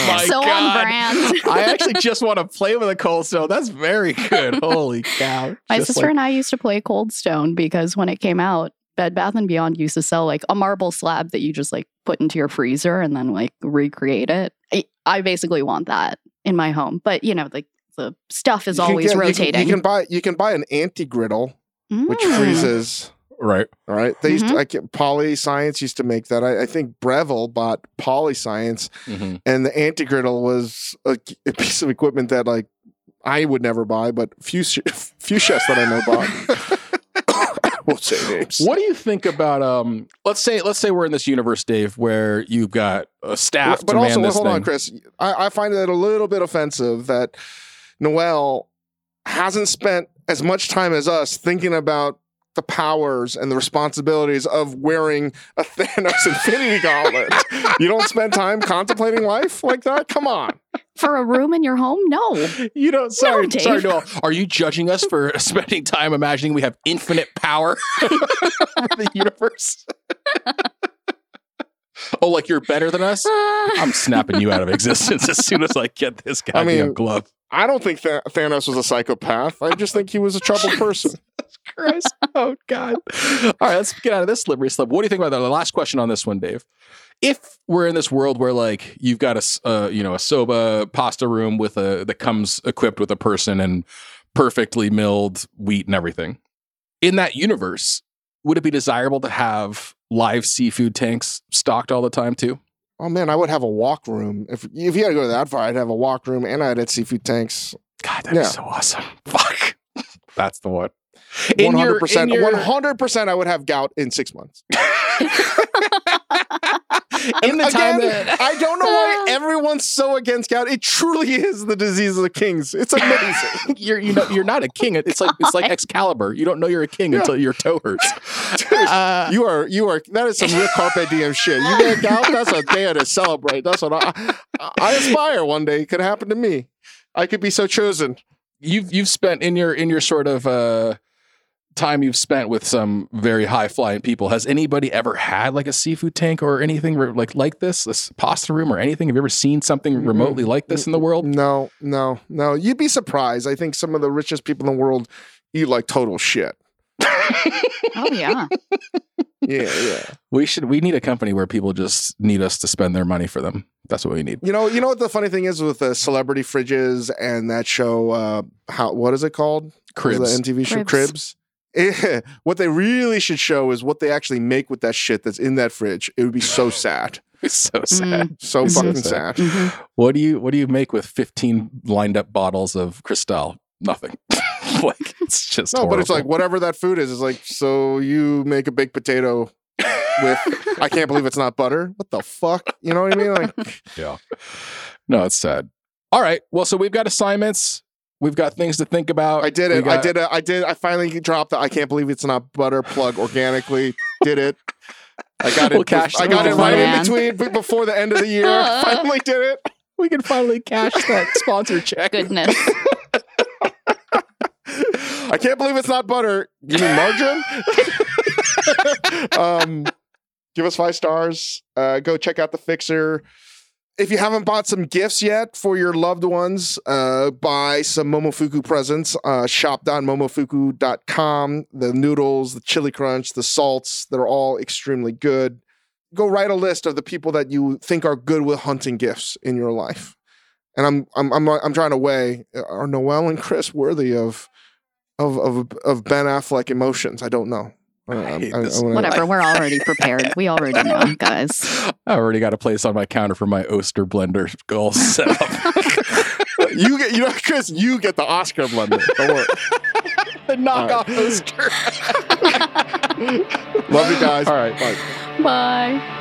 Speaker 2: my
Speaker 3: so
Speaker 2: god.
Speaker 3: on brand.
Speaker 2: I actually just want to play with a cold stone. That's very good. Holy cow.
Speaker 3: my
Speaker 2: Just
Speaker 3: sister
Speaker 2: like-
Speaker 3: and I used to play Cold Stone because when it came out, Bed Bath and Beyond used to sell like a marble slab that you just like put into your freezer and then like recreate it. I, I basically want that in my home, but you know, like the stuff is
Speaker 1: You
Speaker 3: always
Speaker 1: get- you can-
Speaker 3: rotating.
Speaker 1: You can, buy you can buy an anti griddle which
Speaker 3: Mm.
Speaker 1: freezes.
Speaker 2: right.
Speaker 1: All right, they used
Speaker 3: Mm-hmm.
Speaker 1: to, I can, Poly Science used to make that. I, I think Breville bought Poly Science,
Speaker 2: Mhm.
Speaker 1: and the anti griddle was a, a piece of equipment that like I would never buy, but few few chefs that I know bought. Won't say names.
Speaker 2: What do you think about um let's say let's say we're in this universe, Dave, where you've got a staff
Speaker 1: but
Speaker 2: to
Speaker 1: also,
Speaker 2: man this
Speaker 1: hold
Speaker 2: thing.
Speaker 1: on, Chris. I, I find it a little bit offensive that Noelle hasn't spent as much time as us thinking about the powers and the responsibilities of wearing a Thanos Infinity Gauntlet. you don't spend time contemplating life like that? Come on.
Speaker 3: For a room in your home? No.
Speaker 2: You don't sorry,
Speaker 3: Dave.
Speaker 2: sorry, Noelle. Are you judging us for spending time imagining we have infinite power over the universe? oh, like you're better than us? I'm snapping you out of existence as soon as I get this goddamn
Speaker 1: mean-
Speaker 2: glove.
Speaker 1: I don't think Th- Thanos was a psychopath. I just think he was a troubled person.
Speaker 2: Christ. Oh God. All right, let's get out of this slippery slope. What do you think about that? The last question on this one, Dave. If we're in this world where like you've got a, uh, you know a soba pasta room with a that comes equipped with a person and perfectly milled wheat and everything, in that universe, would it be desirable to have live seafood tanks stocked all the time too?
Speaker 1: Oh man, I would have a walk room. If if you had to go that far, I'd have a walk room and I'd have seafood tanks.
Speaker 2: God, that'd
Speaker 1: Yeah.
Speaker 2: be so awesome. Fuck. That's the one.
Speaker 1: One
Speaker 2: In your-
Speaker 1: hundred percent. One hundred percent. I would have gout in six months.
Speaker 2: in the time
Speaker 1: Again,
Speaker 2: that
Speaker 1: I don't know why everyone's so against gout. It truly is the disease of the kings. It's amazing.
Speaker 2: you're you know you're not a king. It's like it's like Excalibur. You don't know you're a king
Speaker 1: Yeah.
Speaker 2: until your toe hurts.
Speaker 1: Dude,
Speaker 2: Uh,
Speaker 1: you are you are that is some real carpe diem shit. You get gout, that's a day to celebrate. That's what I I aspire one day. It could happen to me. I could be so chosen.
Speaker 2: you've you've spent in your in your sort of uh time you've spent with some very high flying people, has anybody ever had like a seafood tank or anything re- like like this, this pasta room or anything? Have you ever seen something remotely like this in the world?
Speaker 1: No, no, no. You'd be surprised. I think some of the richest people in the world eat like total shit.
Speaker 3: Oh yeah.
Speaker 1: Yeah, yeah.
Speaker 2: We should. We need a company where people just need us to spend their money for them. That's what we need.
Speaker 1: You know, you know what the funny thing is with the celebrity fridges and that show. Uh, how what is it called?
Speaker 2: Cribs.
Speaker 1: The MTV show
Speaker 3: Cribs.
Speaker 1: Cribs. Eh, what they really should show is what they actually make with that shit that's in that fridge. It would be so sad,
Speaker 2: It's so sad.
Speaker 1: so
Speaker 2: It's so
Speaker 1: fucking
Speaker 2: sad.
Speaker 1: sad.
Speaker 3: Mhm.
Speaker 2: What do you What do you make with fifteen lined up bottles of Cristal? Nothing. like it's just
Speaker 1: No, but it's like whatever that food is. Is like so you make a baked potato with. I can't believe it's not butter. What the fuck? You know what I mean? Like
Speaker 2: yeah. No, it's sad. All right. Well, so we've got assignments. We've got things to think about.
Speaker 1: I did
Speaker 2: We
Speaker 1: it. I did it. I did. I finally dropped the. I can't believe it's not butter plug organically. did it. I got it.
Speaker 2: We'll cash
Speaker 1: I got it right
Speaker 3: man.
Speaker 1: in between before the end of the year. finally did it.
Speaker 2: We can finally cash that sponsor check.
Speaker 3: Goodness.
Speaker 1: I can't believe it's not butter. You mean margarine? um, give us five stars. Uh, go check out the Fixer. If you haven't bought some gifts yet for your loved ones, uh, buy some Momofuku presents. Uh, shop.momofuku.com. The noodles, the chili crunch, the salts, they're all extremely good. Go write a list of the people that you think are Good Will Hunting gifts in your life. And I'm I'm I'm I'm trying to weigh are Noelle and Chris worthy of of of of Ben Affleck emotions? I don't know. I,
Speaker 2: I hate this.
Speaker 1: wanna-
Speaker 3: Whatever. We're already prepared. We already know, guys.
Speaker 2: I already got a place on my counter for my Oster blender all set up.
Speaker 1: you get you know Chris, you get the Oscar blender. Don't worry.
Speaker 2: the
Speaker 1: knockoff
Speaker 2: Oster.
Speaker 1: Love you guys.
Speaker 2: All right.
Speaker 1: Bye.
Speaker 3: Bye.